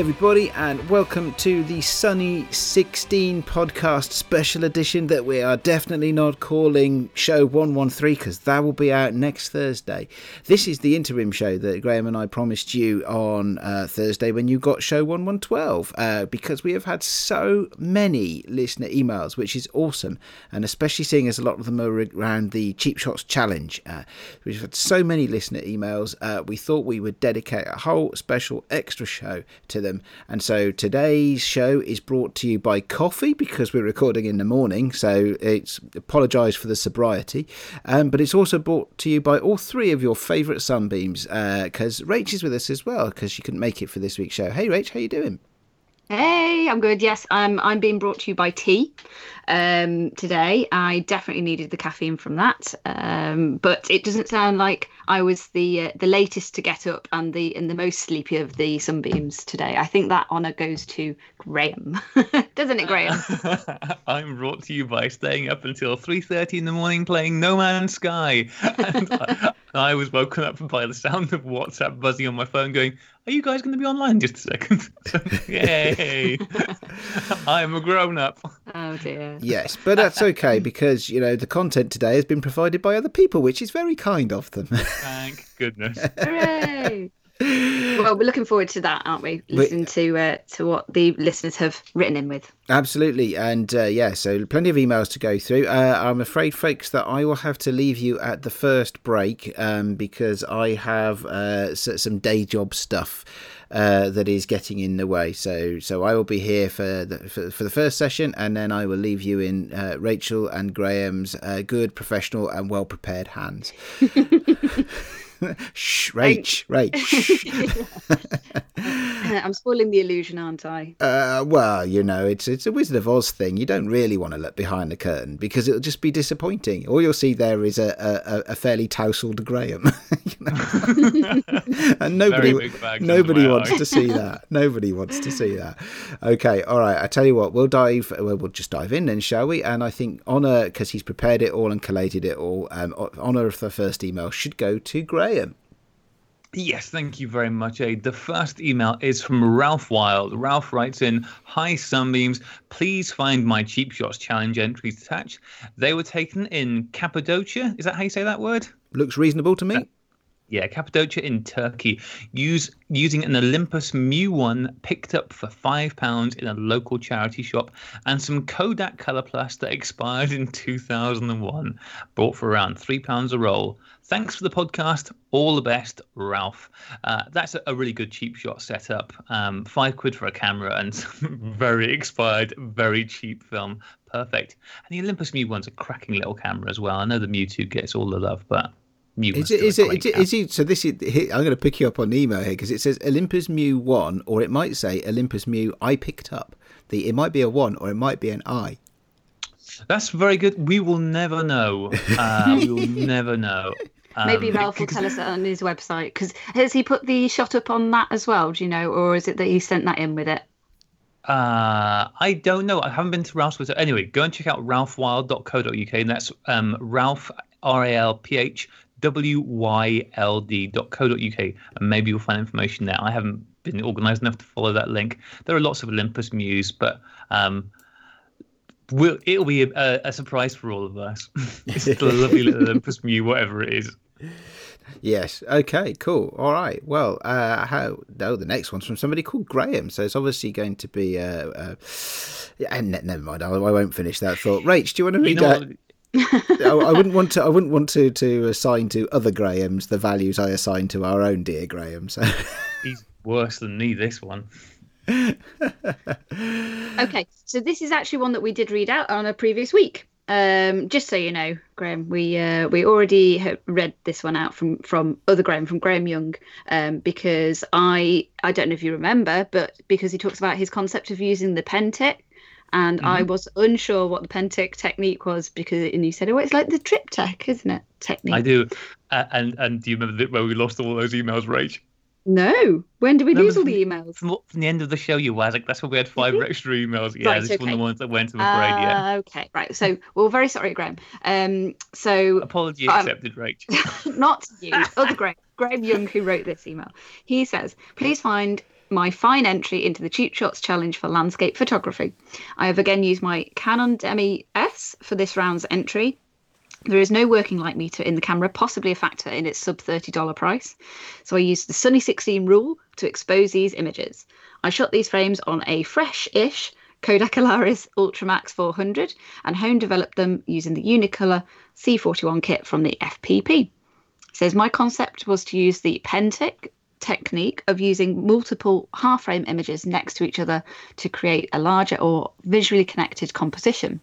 Everybody, and welcome to the Sunny 16 podcast special edition that we are definitely not calling Show 113 because that will be out next Thursday. This is the interim show that Graham and I promised you on uh, Thursday when you got Show 1112 uh, because we have had so many listener emails, which is awesome, and especially seeing as a lot of them are around the Cheap Shots Challenge. Uh, we've had so many listener emails, uh, we thought we would dedicate a whole special extra show to them. And so today's show is brought to you by coffee because we're recording in the morning. So it's apologise for the sobriety, um, but it's also brought to you by all three of your favourite sunbeams because uh, Rach is with us as well because she couldn't make it for this week's show. Hey, Rach, how you doing? Hey, I'm good. Yes, I'm. I'm being brought to you by tea um, today. I definitely needed the caffeine from that, um, but it doesn't sound like I was the uh, the latest to get up and the and the most sleepy of the sunbeams today. I think that honour goes to Graham, doesn't it, Graham? I'm brought to you by staying up until three thirty in the morning playing No Man's Sky. And I, I was woken up by the sound of WhatsApp buzzing on my phone, going, "Are you guys going to be online just a second? Yay! I'm a grown up. Oh dear. Yes, but that's okay because you know the content today has been provided by other people, which is very kind of them. Thank goodness. Hooray! Well, we're looking forward to that, aren't we? Listening to uh, to what the listeners have written in with. Absolutely, and uh, yeah, so plenty of emails to go through. Uh, I'm afraid, folks, that I will have to leave you at the first break um, because I have uh, some day job stuff. Uh, that is getting in the way. So, so I will be here for the for, for the first session, and then I will leave you in uh, Rachel and Graham's uh, good, professional, and well prepared hands. shh, Rach, Rach. I'm spoiling the illusion, aren't I? Uh, well, you know, it's it's a Wizard of Oz thing. You don't really want to look behind the curtain because it'll just be disappointing. All you'll see there is a a, a fairly tousled Graham, and nobody nobody wants to see that. Nobody wants to see that. Okay, all right. I tell you what, we'll dive. Well, we'll just dive in then, shall we? And I think honour because he's prepared it all and collated it all. Um, honour of the first email should go to Graham. Yes, thank you very much, Aid. The first email is from Ralph Wyld. Ralph writes in Hi, Sunbeams. Please find my Cheap Shots Challenge entries attached. They were taken in Cappadocia. Is that how you say that word? Looks reasonable to me. Uh, yeah, Cappadocia in Turkey, use, using an Olympus Mu 1 picked up for £5 in a local charity shop, and some Kodak Color Plus that expired in 2001, bought for around £3 a roll. Thanks for the podcast. All the best, Ralph. Uh, that's a, a, really good cheap shot setup. Um, five quid for a camera and very expired, very cheap film. Perfect. And the Olympus Mu 1's a cracking little camera as well. I know the 2 gets all the love, but Mu is it, is it, is it, so this is I'm going to pick you up on the email here because it says Olympus Mu 1 or it might say Olympus Mu I picked up. The it might be a 1 or it might be an I. That's very good. We will never know. Uh, we will never know. Um, Maybe Ralph will tell us on his website because has he put the shot up on that as well? Do you know, or is it that he sent that in with it? Uh, I don't know. I haven't been to Ralph's website. Anyway, go and check out ralphwyld.co.uk, and that's um, Ralph R A L P H W Y L D.co.uk, and maybe you'll find information there. I haven't been organised enough to follow that link. There are lots of Olympus Muse, but um, We'll, it'll be a, a, surprise for all of us. it's a lovely little Olympus Mu, whatever it is. Yes. Okay. Cool. All right. Well, uh, how? No, the next one's from somebody called Graham. So it's obviously going to be. Uh, uh, yeah, never mind. I, I won't finish that thought. Rach, do you want to read you know, that? I wouldn't want to. I wouldn't want to to assign to other Grahams the values I assign to our own dear Graham. So he's worse than me. This one. okay, so this is actually one that we did read out on a previous week. Um, just so you know, Graham, we uh, we already read this one out from from other Graham, from Graham Young, um, because I I don't know if you remember, but because he talks about his concept of using the Pentic, and mm-hmm. I was unsure what the Pentic technique was because and you said, oh, it's like the triptych, isn't it? Technique. I do, uh, and and do you remember where we lost all those emails, Rach? No. When did we lose all the emails? From, from, the end of the show, you was like that's when we had five extra emails. Yeah, right, this okay. one of the ones that went. I'm afraid. Uh, yeah. Okay. Right. So, well, very sorry, Graham. Um. So. Apology um, accepted, Rach. not you. Other Graham. Graham Young, who wrote this email. He says, "Please find my fine entry into the Cheap Shots Challenge for landscape photography. I have again used my Canon Demi S for this round's entry. There is no working light meter in the camera, possibly a factor in its sub $30 price. So I used the Sunny 16 rule to expose these images. I shot these frames on a fresh ish Kodak Alaris Ultramax 400 and home developed them using the Unicolor C41 kit from the FPP. It says my concept was to use the Pentic technique of using multiple half frame images next to each other to create a larger or visually connected composition.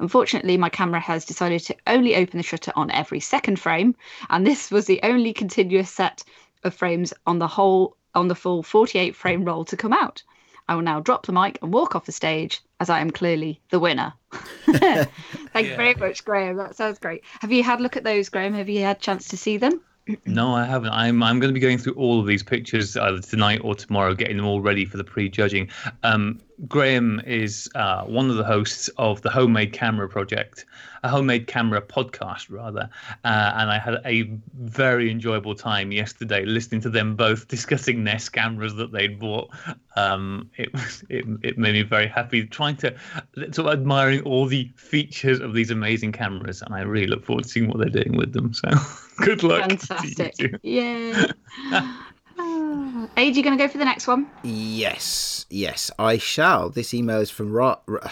Unfortunately, my camera has decided to only open the shutter on every second frame, and this was the only continuous set of frames on the whole on the full 48 frame roll to come out. I will now drop the mic and walk off the stage as I am clearly the winner. Thank you very much, Graham. That sounds great. Have you had a look at those, Graham? Have you had a chance to see them? No, I haven't. I'm I'm going to be going through all of these pictures either tonight or tomorrow, getting them all ready for the prejudging. Um, Graham is uh, one of the hosts of the Homemade Camera Project, a homemade camera podcast rather, uh, and I had a very enjoyable time yesterday listening to them both discussing their cameras that they'd bought. Um, it was it, it made me very happy trying to sort of admiring all the features of these amazing cameras, and I really look forward to seeing what they're doing with them. So good luck. to you Fantastic. Yeah. Age, you going to go for the next one? Yes, yes, I shall. This email is from Ra. Ra-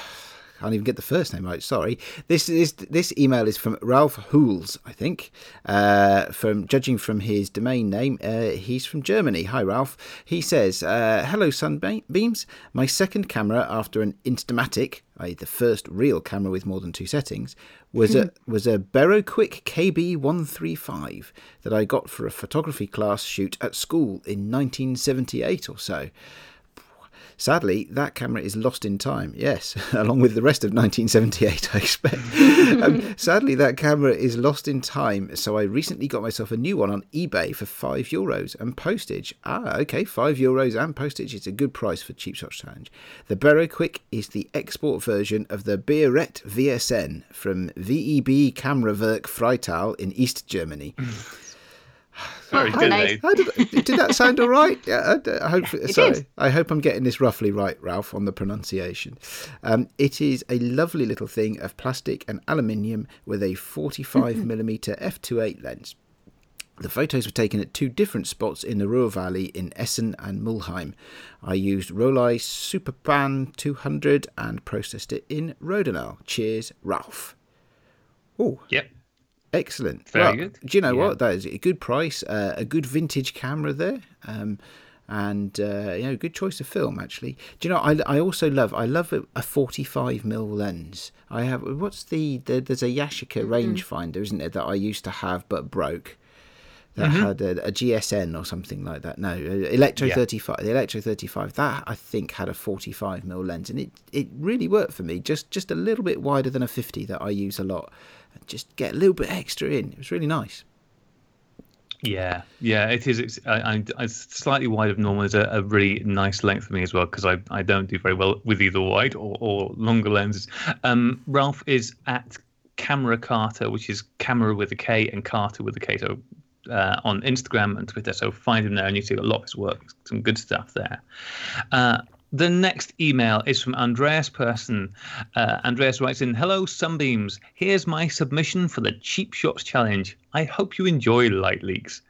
I can't even get the first name right. Sorry. This is this email is from Ralph Hools, I think. Uh, from judging from his domain name, uh, he's from Germany. Hi, Ralph. He says, uh, "Hello, Sunbeams. My second camera after an Instamatic, i.e., the first real camera with more than two settings, was a hmm. was a Quick KB135 that I got for a photography class shoot at school in 1978 or so." Sadly, that camera is lost in time. Yes, along with the rest of 1978, I expect. um, sadly, that camera is lost in time. So I recently got myself a new one on eBay for five euros and postage. Ah, okay, five euros and postage. It's a good price for Cheap Shot Challenge. The Bero Quick is the export version of the Beirette VSN from VEB Kamerawerk Freital in East Germany. Very Oh, good, nice. How did, did that sound all right? Yeah, I, I hope. sorry, did. I hope I'm getting this roughly right, Ralph, on the pronunciation. Um, it is a lovely little thing of plastic and aluminium with a 45 millimeter f2.8 lens. The photos were taken at two different spots in the Ruhr Valley in Essen and Mulheim. I used Rollei Superpan 200 and processed it in Rodinal. Cheers, Ralph. Oh, Yep. Excellent. Very Well, good. Do you know Yeah. what? That is a good price, uh, a good vintage camera there, um, and uh, you know, good choice of film actually. Do you know? I, I also love I love a, a 45 mm lens. I have what's the, the there's a Yashica rangefinder, isn't there, that I used to have but broke. That Mm-hmm. had a, a GSN or something like that. No, uh, Electro Yeah. 35. The Electro 35. That I think had a 45 mm lens, and it, it really worked for me. Just just a little bit wider than a 50 that I use a lot. And just get a little bit extra in. It was really nice. Yeah, yeah, it is. It's, I, I slightly wide of normal is a, a really nice length for me as well because I, I don't do very well with either wide or, or longer lenses. Um, Ralph is at Kamera Karter, which is camera with a K and Carter with a K. So uh, on Instagram and Twitter. So find him there and you see a lot of his work. Some good stuff there. Uh, the next email is from Andreas Person. Uh, Andreas writes in Hello, Sunbeams. Here's my submission for the Cheap Shots Challenge. I hope you enjoy Light Leaks.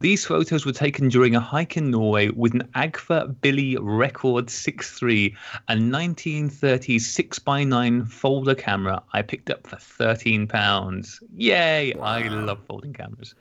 These photos were taken during a hike in Norway with an Agfa Billy Record 6.3, a 1930s 6x9 folder camera I picked up for £13. Yay! I love folding cameras.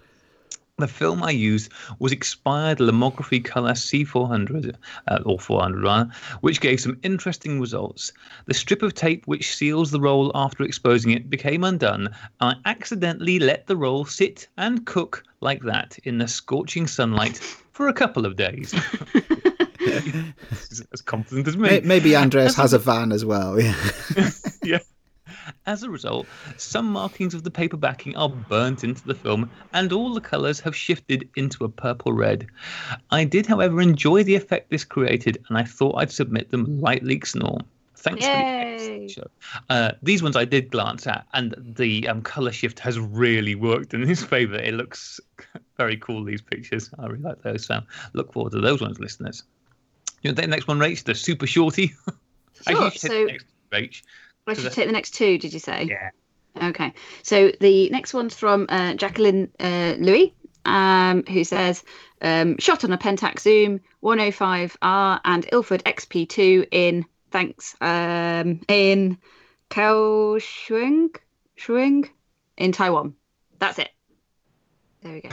The film I used was expired Lomography Color C400, uh, or 400 rather, which gave some interesting results. The strip of tape which seals the roll after exposing it became undone, and I accidentally let the roll sit and cook like that in the scorching sunlight for a couple of days. as confident as me. Maybe Andreas has a van as well. Yeah. yeah. As a result, some markings of the paper backing are burnt into the film, and all the colours have shifted into a purple red. I did, however, enjoy the effect this created, and I thought I'd submit them light leaks all. Thanks for the Yay. excellent show. Uh, these ones I did glance at, and the um, colour shift has really worked in his favour. It looks very cool, these pictures. I really like those. So look forward to those ones, listeners. You take the next one, Rach? The super shorty. Sure, Actually, you should take so- next, Rach. I should take the next two, did you say? Yeah. Okay. So the next one's from uh, Jacqueline uh, Louis, um, who says, um, shot on a Pentax Zoom 105R and Ilford XP2 in, thanks, um, in Kaohsiung, Shuing in Taiwan. That's it. There we go.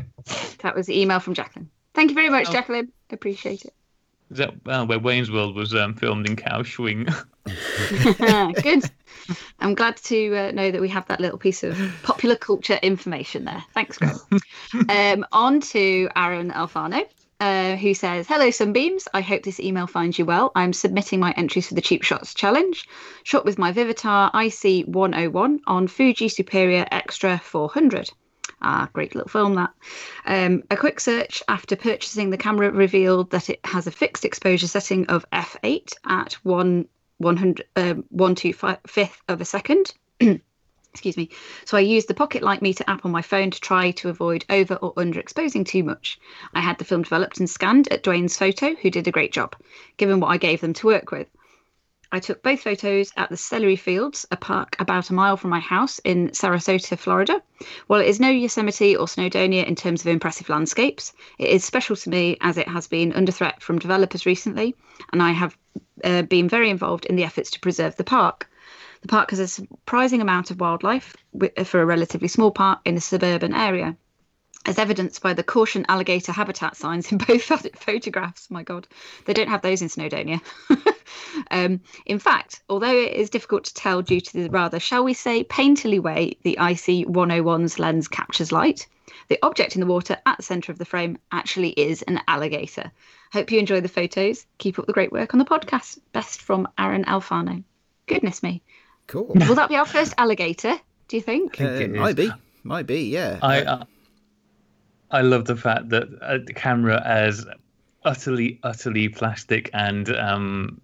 That was the email from Jacqueline. Thank you very much, Oh. Jacqueline. Appreciate it. Is that uh, where Wayne's World was um, filmed in Kaohsiung? Good. I'm glad to uh, know that we have that little piece of popular culture information there. Thanks, Greg. um, on to Aaron Alfano, uh, who says, Hello, Sunbeams. I hope this email finds you well. I'm submitting my entries for the Cheap Shots Challenge. Shot with my Vivitar IC 101 on Fuji Superia Extra 400. Ah, great little film that. Um, a quick search after purchasing the camera revealed that it has a fixed exposure setting of f8 at one one hundred um, one two fi- fifth of a second. Excuse me. So I used the Pocket Light Meter app on my phone to try to avoid over or underexposing too much. I had the film developed and scanned at Dwayne's Photo, who did a great job, given what I gave them to work with. I took both photos at the Celery Fields, a park about a mile from my house in Sarasota, Florida. While it is no Yosemite or Snowdonia in terms of impressive landscapes, it is special to me as it has been under threat from developers recently, and I have uh, been very involved in the efforts to preserve the park. The park has a surprising amount of wildlife for a relatively small park in a suburban area as evidenced by the caution alligator habitat signs in both photographs. My God, they don't have those in Snowdonia. um, in fact, although it is difficult to tell due to the rather, shall we say, painterly way the IC 101's lens captures light, the object in the water at the centre of the frame actually is an alligator. Hope you enjoy the photos. Keep up the great work on the podcast. Best from Aaron Alfano. Goodness me. Cool. Will that be our first alligator, do you think? Uh, might be. Might be, yeah. I uh, I love the fact that uh, the camera as utterly utterly plastic and um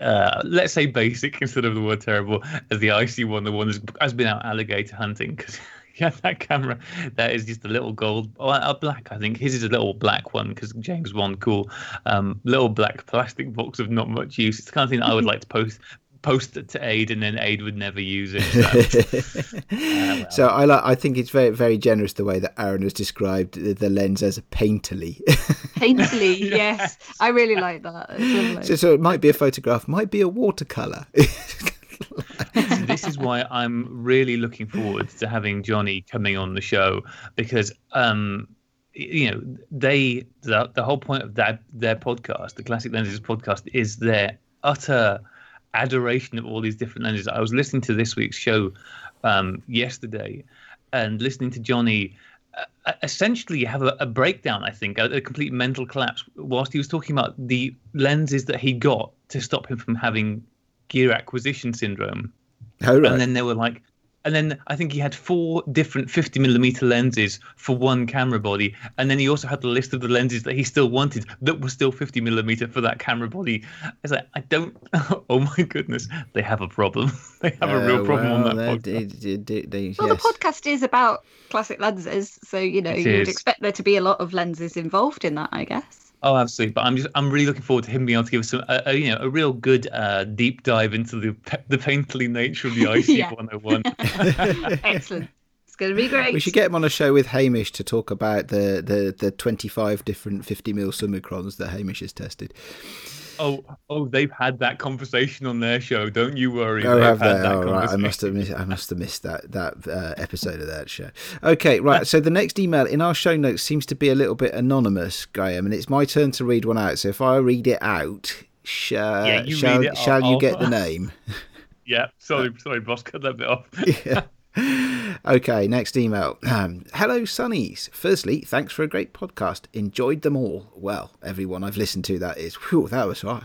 uh, let's say basic instead of the word terrible as the icy one the one that's has been out alligator hunting. Because yeah that camera that is just a little gold or a black i think. His is a little black one because james bond cool um little black plastic box of not much use. It's the kind of thing i would like to post post it to aid and then aid would never use it so. well. so I like. I think it's very, very generous the way that Aaron has described the, the lens as painterly. Painterly, yes. I really like that. So, so it might be a photograph, might be a watercolor. This is why I'm really looking forward to having Johnny coming on the show because um you know they the, the whole point of that their podcast the classic lenses podcast is their utter adoration of all these different lenses i was listening to this week's show um yesterday and listening to johnny uh, essentially have a, a breakdown i think a, a complete mental collapse whilst he was talking about the lenses that he got to stop him from having gear acquisition syndrome oh, right. and then they were like and then i think he had four different 50 millimeter lenses for one camera body and then he also had the list of the lenses that he still wanted that were still 50 millimeter for that camera body it's like i don't oh my goodness they have a problem they have a real Uh, problem on that they- podcast. they- they- they- Well, yes. the podcast is about classic lenses, so you know It you would is. expect there to be a lot of lenses involved in that, I guess. Oh absolutely but i'm just i'm really looking forward to him being able to give us some a, a, you know a real good uh deep dive into the the painterly nature of the IC 101. Excellent. It's going to be great. We should get him on a show with Hamish to talk about the, the, the 25 different 50 mil summicrons that Hamish has tested. Oh oh they've had that conversation on their show don't you worry Oh, had they? that Oh, right. I must have missed. I must have missed that that uh, episode of that show. Okay, right. So the next email in our show notes seems to be a little bit anonymous, Graham, and it's my turn to read one out. So if I read it out, sh- uh, Yeah, you shall read it, shall I'll- you get I'll- the name? Yeah, sorry, sorry, boss, cut that bit off. Yeah. Okay, next email. Um, hello, Sunnies. Firstly, thanks for a great podcast. Enjoyed them all. Well, everyone I've listened to, that is. Whew, that was. I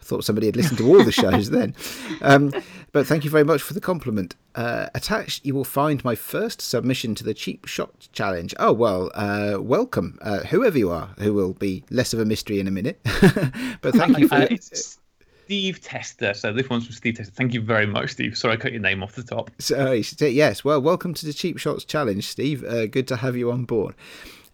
thought somebody had listened to all the shows then. Um, but thank you very much for the compliment. Uh, attached, you will find my first submission to the Cheap Shot Challenge. Oh, well, uh, welcome, uh, whoever you are, who will be less of a mystery in a minute. but thank you for. Uh, it's Steve Tester. So this one's from Steve Tester. Thank you very much, Steve. Sorry, I cut your name off the top. So yes, well, welcome to the Cheap Shots Challenge, Steve. Uh, good to have you on board.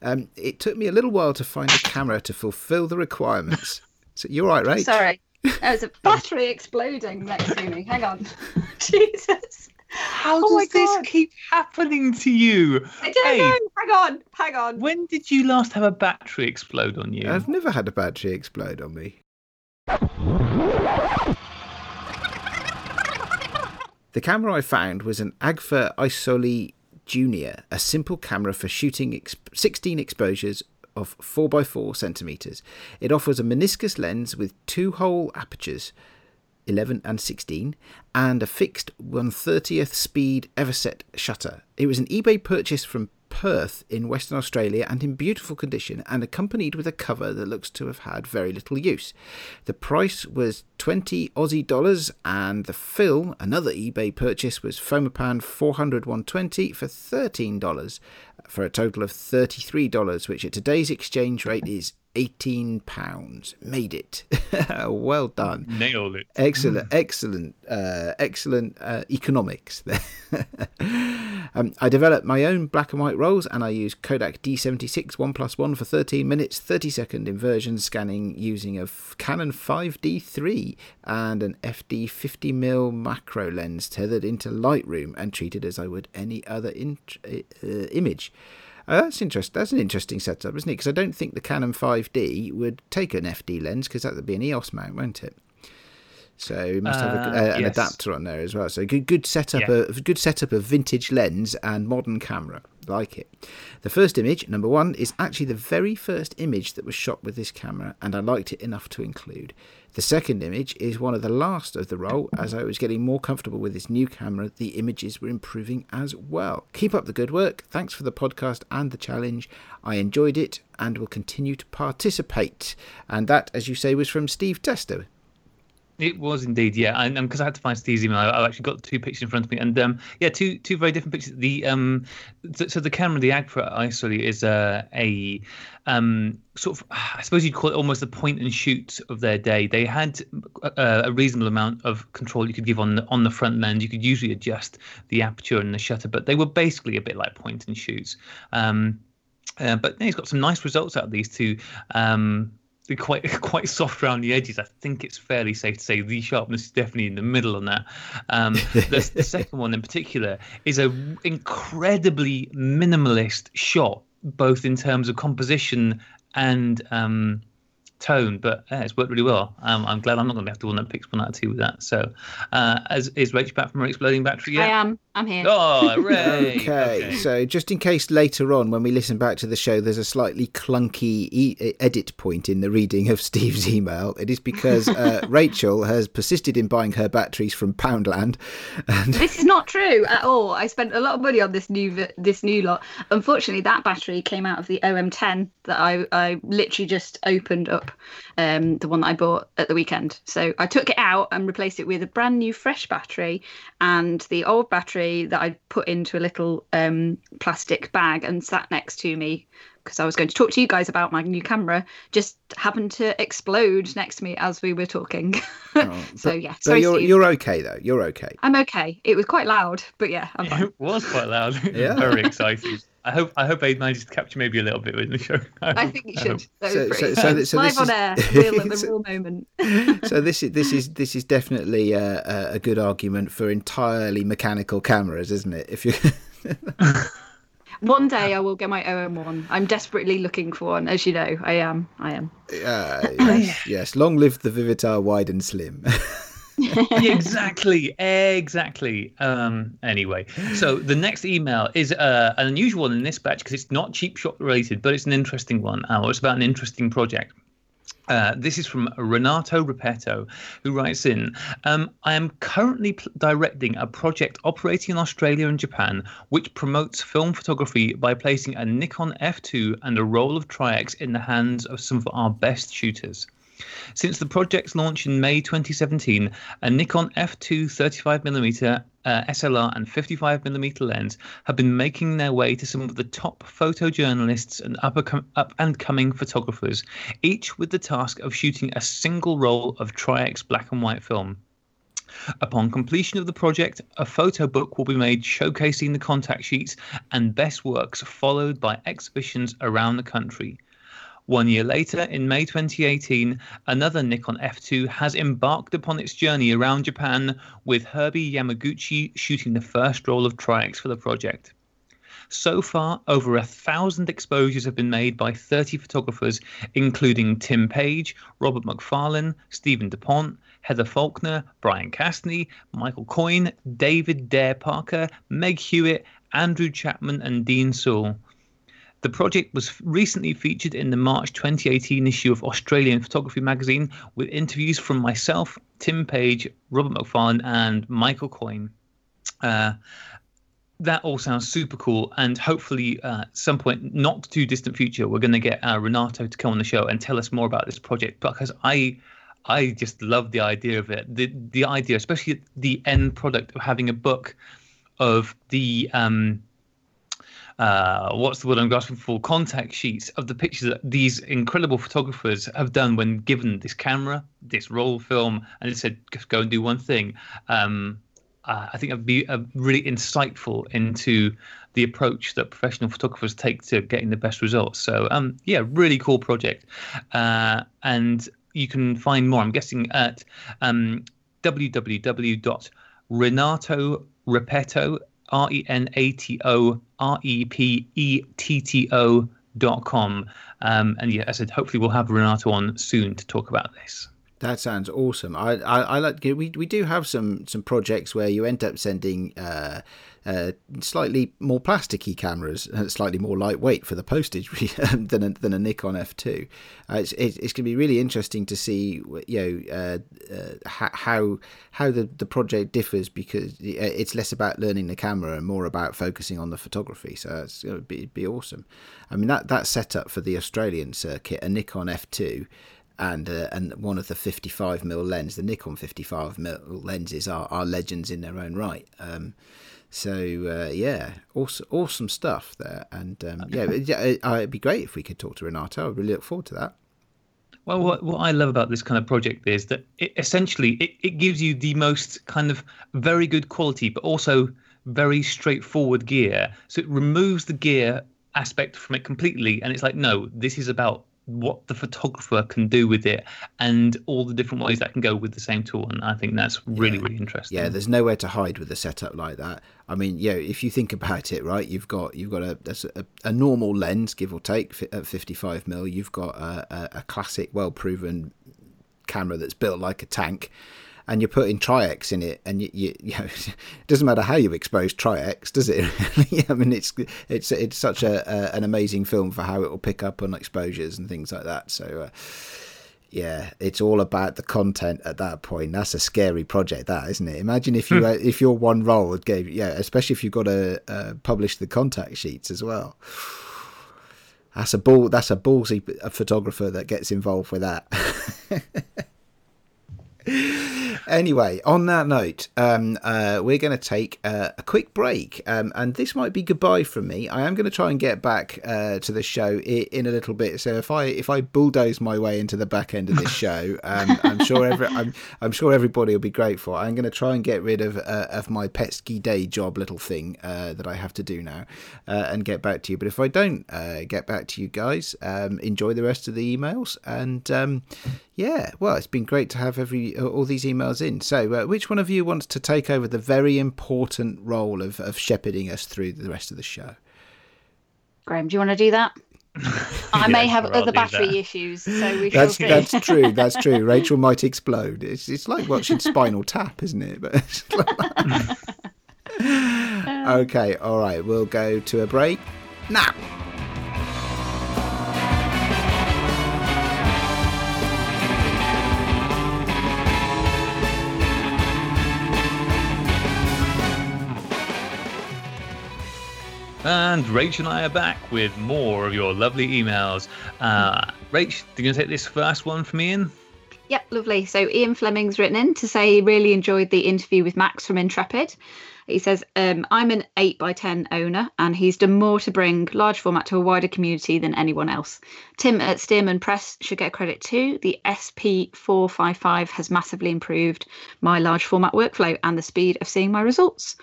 Um, it took me a little while to find a camera to fulfill the requirements. So you're right, right? Sorry. There's a battery exploding next to me. Hang on. Jesus. How Oh does this keep happening to you? I don't Hey. know. Hang on. Hang on. When did you last have a battery explode on you? I've never had a battery explode on me. The camera I found was an Agfa Isoli Junior, a simple camera for shooting ex- 16 exposures of 4x4 centimeters. It offers a meniscus lens with two hole apertures, 11 and 16, and a fixed 130th speed Everset shutter. It was an eBay purchase from Perth in Western Australia and in beautiful condition and accompanied with a cover that looks to have had very little use. The price was 20 Aussie dollars and the fill, another eBay purchase, was Fomapan 400 120 for $13 for a total of $33, which at today's exchange rate is 18 pounds. Made it. well done. Nailed it. Excellent, excellent, uh, excellent uh, economics there. um, I developed my own black and white rolls and I use Kodak D76 1 plus 1 for 13 minutes, 30 second inversion scanning using a Canon 5D3 and an FD 50mm macro lens tethered into Lightroom and treated as I would any other uh, image. Uh, that's interest. That's an interesting setup, isn't it? Because I don't think the Canon 5D would take an FD lens because that would be an EOS mount, won't it? So you must have a, Uh, uh, an yes. adapter on there as well. So good, good setup, Yeah. of good setup of vintage lens and modern camera. Like it. The first image, number one, is actually the very first image that was shot with this camera, and I liked it enough to include. The second image is one of the last of the roll. As I was getting more comfortable with this new camera, the images were improving as well. Keep up the good work. Thanks for the podcast and the challenge. I enjoyed it and will continue to participate. And that, as you say, was from Steve Tester. It was indeed, yeah. And because I had to find Steve's email, I I actually got two pictures in front of me, and um, yeah, two two very different pictures. The um, th- so the camera, the Agfa Isoli, is uh, a um sort of, I suppose you'd call it almost the point and shoot of their day. They had uh, a reasonable amount of control you could give on the on the front lens. You could usually adjust the aperture and the shutter, but they were basically a bit like point and shoots. Um, uh, but yeah, he's got some nice results out of these two. Um, quite quite soft around the edges. I think it's fairly safe to say the sharpness is definitely in the middle on that. Um, the, the second one in particular is a incredibly minimalist shot, both in terms of composition and um, tone. But yeah, it's worked really well. Um, I'm glad I'm not going to have to one that picks one out of two with that. So, uh, as is Rach back from her exploding battery? I Yeah. am. I'm here. Oh, hooray! Okay, so just in case later on when we listen back to the show there's a slightly clunky e- edit point in the reading of Steve's email, it is because uh, Rachel has persisted in buying her batteries from Poundland. And This is not true at all. I spent a lot of money on this new this new lot. Unfortunately, that battery came out of the OM10 that I I literally just opened up, um, the one that I bought at the weekend. So I took it out and replaced it with a brand new fresh battery, and the old battery that I put into a little um, plastic bag and sat next to me because I was going to talk to you guys about my new camera. Just happened to explode next to me as we were talking. Oh, so but- yeah, but sorry, you're Steve. you're okay though. You're okay. I'm okay. It was quite loud, but yeah, I'm fine. It was quite loud. Yeah. Very excited. I hope I hope I managed to capture maybe a little bit in the show. I think you should. That So- was so- so so live on is- air, real at the real moment. so this is this is this is definitely a, a, a good argument for entirely mechanical cameras, isn't it? If you One day I will get my OM1. I'm desperately looking for one, as you know. I am. I am. uh, yes, yes, long live the Vivitar wide and slim. exactly, exactly. Um, anyway, so the next email is uh, an unusual one in this batch because it's not cheap shot related, but it's an interesting one. Uh, it's about an interesting project. Uh, this is from Renato Repetto, who writes in um, I am currently pl- directing a project operating in Australia and Japan which promotes film photography by placing a Nikon F2 and a roll of Tri-X in the hands of some of our best shooters. Since the project's launch in May 2017, a Nikon f2 35mm uh, SLR and 55mm lens have been making their way to some of the top photojournalists and up, and coming photographers, each with the task of shooting a single roll of Tri-X black and white film. Upon completion of the project, a photo book will be made showcasing the contact sheets and best works, followed by exhibitions around the country. One year later, in May 2018, another Nikon F2 has embarked upon its journey around Japan, with Herbie Yamaguchi shooting the first roll of Tri-X for the project. So far, over a thousand exposures have been made by 30 photographers, including Tim Page, Robert McFarlane, Stephen DuPont, Heather Faulkner, Brian Castney, Michael Coyne, David Dare Parker, Meg Hewitt, Andrew Chapman, and Dean Sewell. The project was recently featured in the March 2018 issue of Australian Photography magazine with interviews from myself, Tim Page, Robert McFarlane, and Michael Coyne. Uh, that all sounds super cool, and hopefully, uh, at some point, not too distant future, we're going to get uh, Renato to come on the show and tell us more about this project because I, I just love the idea of it. The the idea, especially the end product of having a book of the um, uh, what's the word I'm grasping for? Contact sheets of the pictures that these incredible photographers have done when given this camera, this roll film, and it said, just go and do one thing. Um, uh, I think it'd be uh, really insightful into the approach that professional photographers take to getting the best results. So, um, yeah, really cool project. Uh, and you can find more, I'm guessing, at um, www.renatorepetto, R E N A T O R E P E T T O dot com. Um, and yeah, I said, hopefully we'll have Renato on soon to talk about this. That sounds awesome. I, I, I like we we do have some some projects where you end up sending uh, uh, slightly more plasticky cameras, and slightly more lightweight for the postage than a, than a Nikon F2. Uh, it's it's, going to be really interesting to see you know uh, uh, how how the, the project differs because it's less about learning the camera and more about focusing on the photography. So it's going to be be awesome. I mean that that setup for the Australian circuit, a Nikon F2 and uh, and one of the 55 mm lens, the Nikon 55 mm lenses are, are legends in their own right. Um, so uh, yeah, awesome, awesome stuff there, and um, yeah, it, would be great if we could talk to Renato. I really look forward to that. Well, what, what I love about this kind of project is that it essentially it, it gives you the most kind of very good quality, but also very straightforward gear. So it removes the gear aspect from it completely, and it's like, no, this is about what the photographer can do with it and all the different ways that can go with the same tool and i think that's really yeah. really interesting. Yeah there's nowhere to hide with a setup like that. I mean yeah if you think about it right you've got you've got a a, a normal lens give or take at 55 mil you've got a, a, a classic well proven camera that's built like a tank and you're putting Tri-X in it, and you, you, you know, it doesn't matter how you expose Tri-X, does it? I mean, it's it's it's such a, a, an amazing film for how it will pick up on exposures and things like that. So. Uh, yeah, it's all about the content at that point. That's a scary project, that isn't it? Imagine if you hmm. if your one role gave yeah, especially if you've got to uh, publish the contact sheets as well. That's a ball. That's a ballsy photographer that gets involved with that. anyway, on that note, um, uh, we're going to take uh, a quick break, um, and this might be goodbye from me. I am going to try and get back uh, to the show in, in, a little bit. So if I if I bulldoze my way into the back end of this show, um, I'm sure every, I'm, I'm sure everybody will be grateful. I'm going to try and get rid of uh, of my pesky day job little thing uh, that I have to do now, uh, and get back to you. But if I don't get back to you guys, um, enjoy the rest of the emails and um, yeah, well, it's been great to have every all these emails in. So, uh, which one of you wants to take over the very important role of, of shepherding us through the rest of the show? Graham, do you want to do that? I may have other battery that. issues, so we that's, shall That's true. That's true. Rachel might explode. It's it's like watching Spinal Tap, isn't it? But okay, all right. We'll go to a break now. And Rach and I are back with more of your lovely emails. Uh, Rach, are you going to take this first one from Ian? Yep, lovely. So Ian Fleming's written in to say he really enjoyed the interview with Max from Intrepid. He says, um, I'm an 8 by 10 owner, and he's done more to bring large format to a wider community than anyone else. Tim at Stearman Press should get credit too. The SP455 has massively improved my large format workflow and the speed of seeing my results.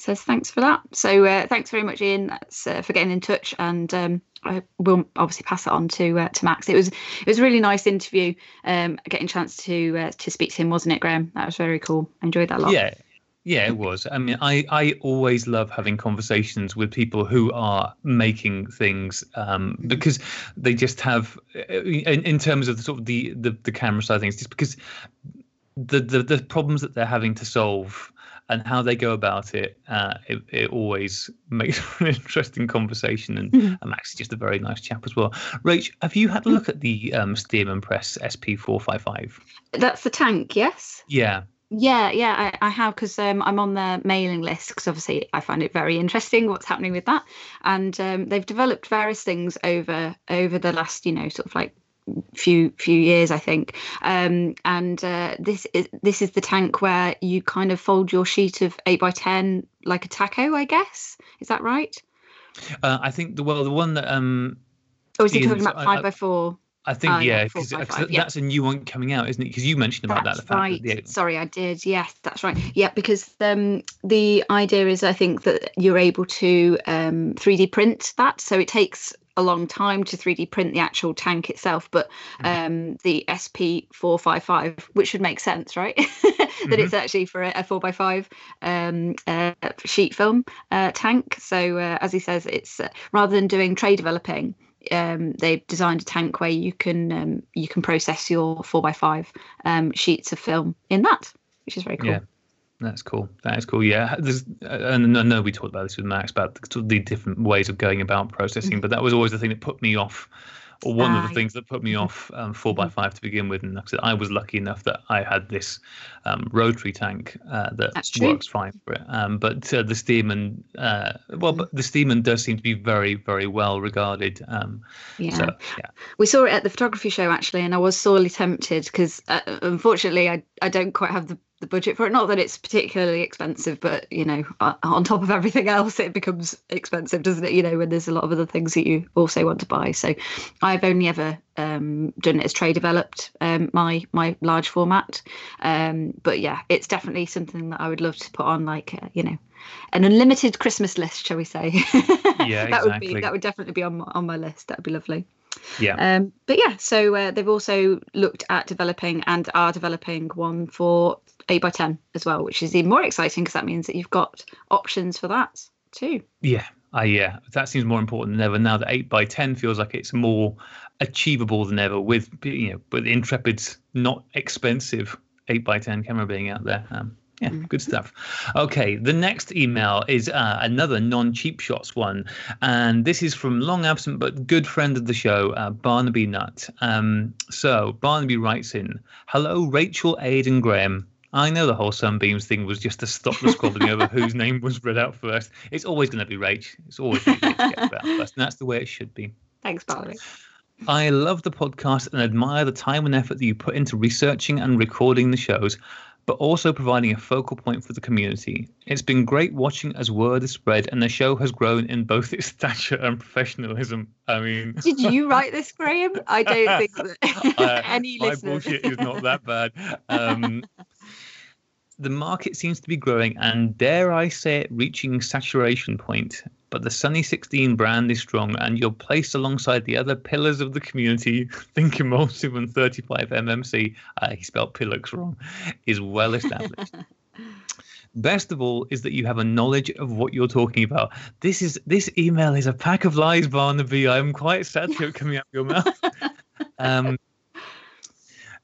Says thanks for that. So uh, thanks very much, Ian. Uh, for getting in touch, and um, I will obviously pass it on to uh, to Max. It was it was a really nice interview. Um, getting a chance to uh, to speak to him, wasn't it, Graham? That was very cool. I enjoyed that a lot. Yeah, yeah, it was. I mean, I, I always love having conversations with people who are making things um, because they just have, in, in terms of the sort of the, the, the camera side of things, just because the, the, the problems that they're having to solve and how they go about it, uh, it, it always makes for an interesting conversation. And, Mhm. and Max is just a very nice chap as well. Rach, have you had a look at the um, Stearman Press SP455? That's the tank, yes. Yeah. Yeah, yeah, I, I have because um, I'm on their mailing list because obviously I find it very interesting what's happening with that, and um, they've developed various things over over the last you know sort of like few few years I think, um, and uh, this is this is the tank where you kind of fold your sheet of eight by ten like a taco, I guess. Is that right? Uh, I think the well, the one that um, Or is he talking about five I- by four? I think Oh, yeah, yeah, because yeah. that's a new one coming out, isn't it? Because you mentioned about that. The fact right. that the, Sorry, I did. Yes, that's right. Yeah, because um, the idea is, I think that you're able to um, 3D print that, so it takes a long time to 3D print the actual tank itself. But um, the SP455, which should make sense, right? that it's actually for a, a four by five um, uh, sheet film uh, tank. So uh, as he says, it's uh, rather than doing tray developing um, they've designed a tank where you can um, you can process your four by five um, sheets of film in that, which is very cool. Yeah. That's cool. That is cool. Yeah, there's, uh, and I know we talked about this with Max about the, the different ways of going about processing, but that was always the thing that put me off, or one of Mm-hmm. The things that put me off um, four by five to begin with. And like I said, I was lucky enough that I had this um, rotary tank uh, that works fine for it. Um, but uh, the Stearman, uh, well, but the Stearman does seem to be very, very well regarded. Um, Yeah. So yeah, We saw it at the photography show actually, and I was sorely tempted because uh, unfortunately I I don't quite have the, the budget for it. Not that it's particularly expensive, but you know, uh, on top of everything else, it becomes expensive, doesn't it? You know, when there's a lot of other things that you also want to buy. So I've only ever um, done it as tray developed, um, my my large format. Um, but yeah, it's definitely something that I would love to put on like uh, you know. An unlimited Christmas list, shall we say? Yeah, that would be exactly. that would definitely be on my, on my list. That would be lovely. yeah. Um, but yeah, so uh, they've also looked at developing and are developing one for 8 by 10 as well, which is even more exciting because that means that you've got options for that too. Yeah, I yeah, that seems more important than ever now that eight by ten feels like it's more achievable than ever. With you know, with Intrepid's not expensive eight by ten camera being out there. Um, yeah, good stuff. Okay, the next email is uh, another non-cheap shots one, and this is from long absent but good friend of the show, uh, Barnaby Nutt. Um, so Barnaby writes in, "Hello, Rachel, Aid, and Graham." I know the whole Sunbeams thing was just to stop the squabbling over whose name was read out first. It's always going to be Rach. It's always going to be Rach read out first, and that's the way it should be. Thanks, Barley. I love the podcast and admire the time and effort that you put into researching and recording the shows, but also providing a focal point for the community. It's been great watching as word is spread and the show has grown in both its stature and professionalism. I mean, Did you write this, Graham? I don't think that uh, any my listeners. bullshit is not that bad. Um, the market seems to be growing and, dare I say it, reaching saturation point. But the Sunny 16 brand is strong and you're placed alongside the other pillars of the community. Think Emulsive and 35 MMC, uh, he spelled Pillux wrong, is well established. Best of all is that you have a knowledge of what you're talking about. This is this email is a pack of lies, Barnaby. I'm quite sad to hear it coming out of your mouth. Um,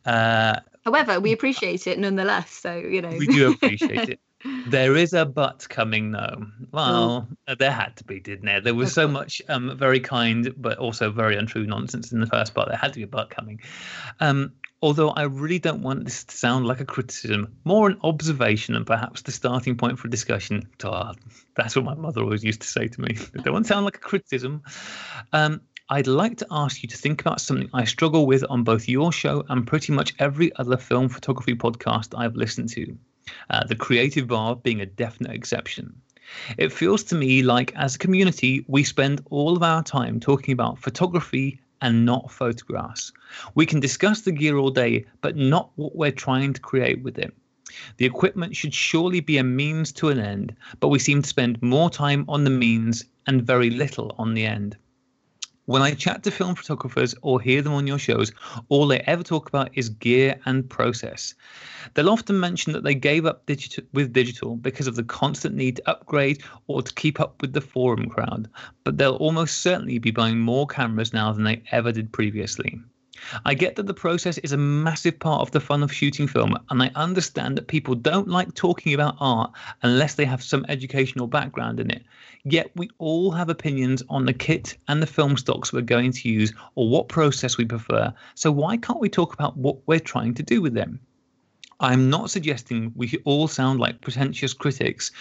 uh, However, we appreciate it nonetheless. So, you know. we do appreciate it. There is a but coming though. Well, uh, there had to be, didn't there? There was so much um, very kind but also very untrue nonsense in the first part. There had to be a but coming. Um, although I really don't want this to sound like a criticism, more an observation and perhaps the starting point for discussion. Ah, that's what my mother always used to say to me. It don't want to sound like a criticism. Um, I'd like to ask you to think about something I struggle with on both your show and pretty much every other film photography podcast I've listened to. Uh, the creative bar being a definite exception. It feels to me like, as a community, we spend all of our time talking about photography and not photographs. We can discuss the gear all day, but not what we're trying to create with it. The equipment should surely be a means to an end, but we seem to spend more time on the means and very little on the end. When I chat to film photographers or hear them on your shows, all they ever talk about is gear and process. They'll often mention that they gave up digital with digital because of the constant need to upgrade or to keep up with the forum crowd, but they'll almost certainly be buying more cameras now than they ever did previously. I get that the process is a massive part of the fun of shooting film, and I understand that people don't like talking about art unless they have some educational background in it. Yet we all have opinions on the kit and the film stocks we're going to use or what process we prefer, so why can't we talk about what we're trying to do with them? I'm not suggesting we all sound like pretentious critics,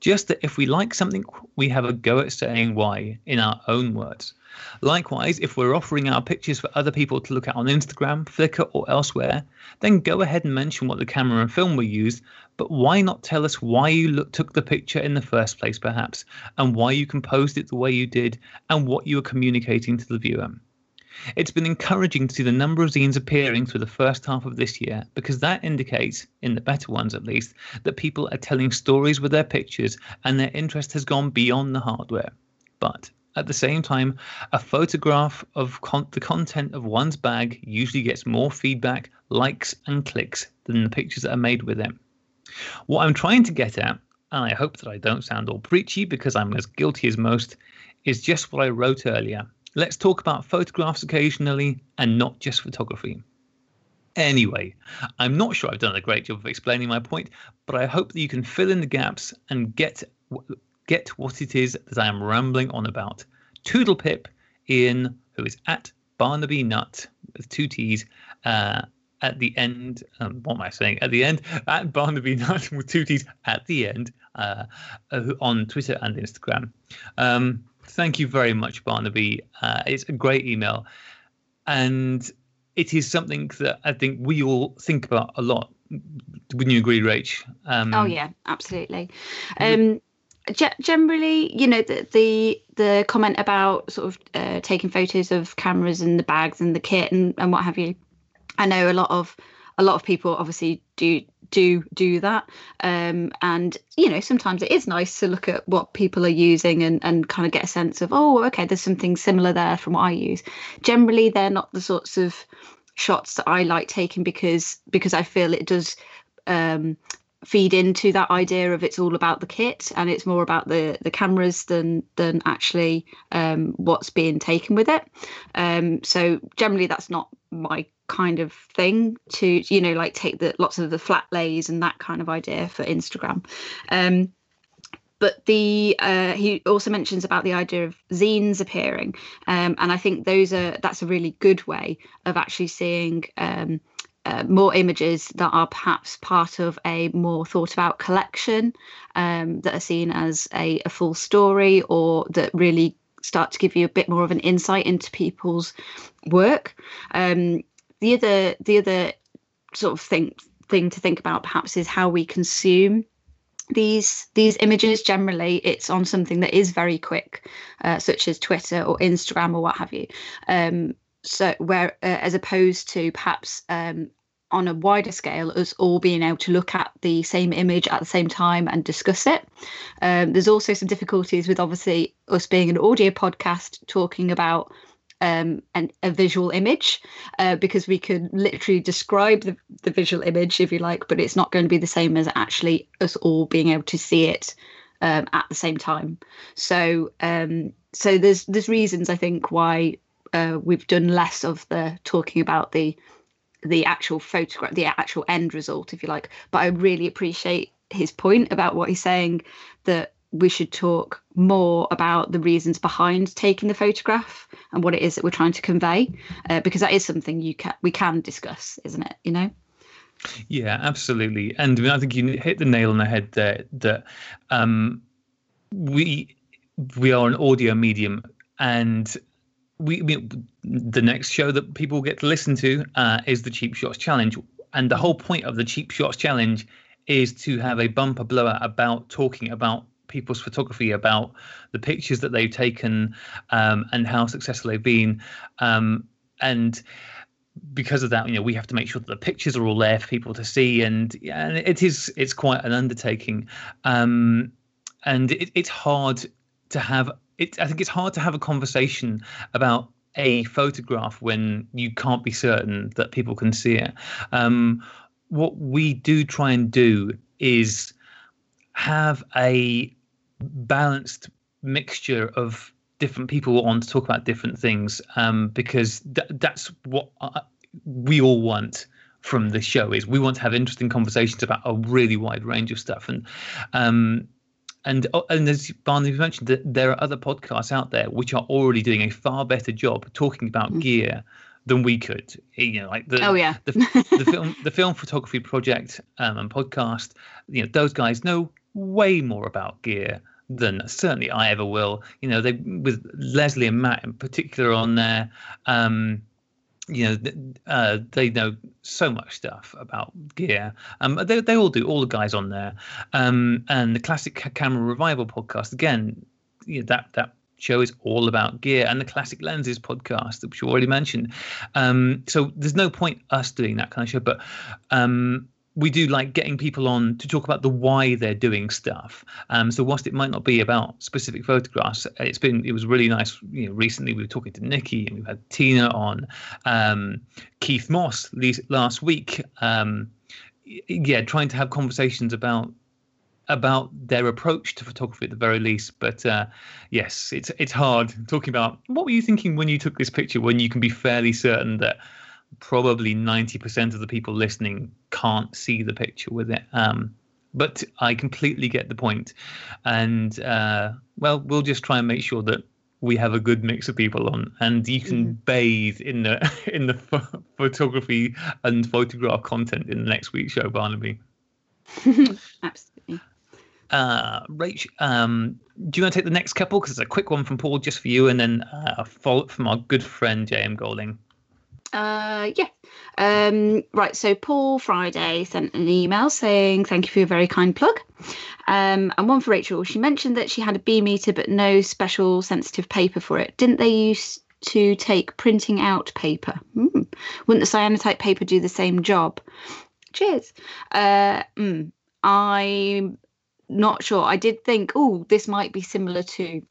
just that if we like something, we have a go at saying why in our own words. Likewise, if we're offering our pictures for other people to look at on Instagram, Flickr, or elsewhere, then go ahead and mention what the camera and film were used, but why not tell us why you look, took the picture in the first place, perhaps, and why you composed it the way you did, and what you were communicating to the viewer? It's been encouraging to see the number of zines appearing through the first half of this year because that indicates, in the better ones at least, that people are telling stories with their pictures and their interest has gone beyond the hardware. But at the same time, a photograph of con- the content of one's bag usually gets more feedback, likes, and clicks than the pictures that are made with them. What I'm trying to get at, and I hope that I don't sound all preachy because I'm as guilty as most, is just what I wrote earlier. Let's talk about photographs occasionally and not just photography. Anyway, I'm not sure I've done a great job of explaining my point, but I hope that you can fill in the gaps and get get what it is that I am rambling on about. Toodle Pip, Ian, who is at Barnaby Nutt with two T's. Uh, at the end, um, what am I saying? At the end, at Barnaby Nutt with two T's at the end uh, uh, on Twitter and Instagram. Um, thank you very much, Barnaby. Uh, it's a great email. And it is something that I think we all think about a lot. Wouldn't you agree, Rach? Um, oh, yeah, absolutely. Um, generally, you know, the, the the comment about sort of uh, taking photos of cameras and the bags and the kit and, and what have you. I know a lot of a lot of people obviously do do do that um, and you know sometimes it is nice to look at what people are using and, and kind of get a sense of oh okay there's something similar there from what i use generally they're not the sorts of shots that i like taking because because i feel it does um, feed into that idea of it's all about the kit and it's more about the the cameras than than actually um, what's being taken with it. Um, so generally, that's not my kind of thing to you know like take the lots of the flat lays and that kind of idea for Instagram. Um, but the uh, he also mentions about the idea of zines appearing, um, and I think those are that's a really good way of actually seeing um, uh, more images that are perhaps part of a more thought about collection um, that are seen as a, a, full story or that really start to give you a bit more of an insight into people's work. Um, the other the other sort of thing thing to think about perhaps is how we consume these these images generally. It's on something that is very quick uh, such as twitter or instagram or what have you. Um, so where uh, as opposed to perhaps um, on a wider scale us all being able to look at the same image at the same time and discuss it. Um, there's also some difficulties with obviously us being an audio podcast talking about um, an, a visual image uh, because we could literally describe the, the visual image if you like but it's not going to be the same as actually us all being able to see it um, at the same time so um, so there's there's reasons i think why uh, we've done less of the talking about the the actual photograph, the actual end result, if you like. But I really appreciate his point about what he's saying that we should talk more about the reasons behind taking the photograph and what it is that we're trying to convey, uh, because that is something you can we can discuss, isn't it? You know. Yeah, absolutely, and I, mean, I think you hit the nail on the head there. That um, we we are an audio medium, and we, we, the next show that people get to listen to uh, is the Cheap Shots Challenge, and the whole point of the Cheap Shots Challenge is to have a bumper blower about talking about people's photography, about the pictures that they've taken, um, and how successful they've been, um, and because of that, you know, we have to make sure that the pictures are all there for people to see, and and it is it's quite an undertaking, um, and it, it's hard to have. It, I think it's hard to have a conversation about a photograph when you can't be certain that people can see it. Um, what we do try and do is have a balanced mixture of different people on to talk about different things um, because th- that's what I, we all want from the show is we want to have interesting conversations about a really wide range of stuff and um, and oh, and as Barney mentioned, there are other podcasts out there which are already doing a far better job talking about mm. gear than we could. You know, like the oh yeah, the, the film the film photography project um, and podcast. You know, those guys know way more about gear than certainly I ever will. You know, they with Leslie and Matt in particular on there. Um, you know, uh, they know so much stuff about gear. Um, they they all do. All the guys on there, um, and the classic camera revival podcast again. You know, that that show is all about gear and the classic lenses podcast which you already mentioned um, so there's no point us doing that kind of show but um, we do like getting people on to talk about the why they're doing stuff. Um, so whilst it might not be about specific photographs, it's been it was really nice. You know, recently we were talking to Nikki and we've had Tina on, um, Keith Moss last week. Um, yeah, trying to have conversations about about their approach to photography at the very least. But uh, yes, it's it's hard talking about what were you thinking when you took this picture when you can be fairly certain that probably 90% of the people listening can't see the picture with it. Um, but I completely get the point. And uh, well, we'll just try and make sure that we have a good mix of people on, and you can mm. bathe in the in the ph- photography and photograph content in the next week's show, Barnaby. Absolutely. Uh, Rach, um, do you want to take the next couple? Because it's a quick one from Paul, just for you, and then uh, a follow up from our good friend J.M. Golding. Uh, yeah. Um, right. So Paul Friday sent an email saying thank you for your very kind plug. Um, and one for Rachel. She mentioned that she had a B meter but no special sensitive paper for it. Didn't they use to take printing out paper? Hmm. Wouldn't the cyanotype paper do the same job? Cheers. Uh, mm, I'm not sure. I did think, oh, this might be similar to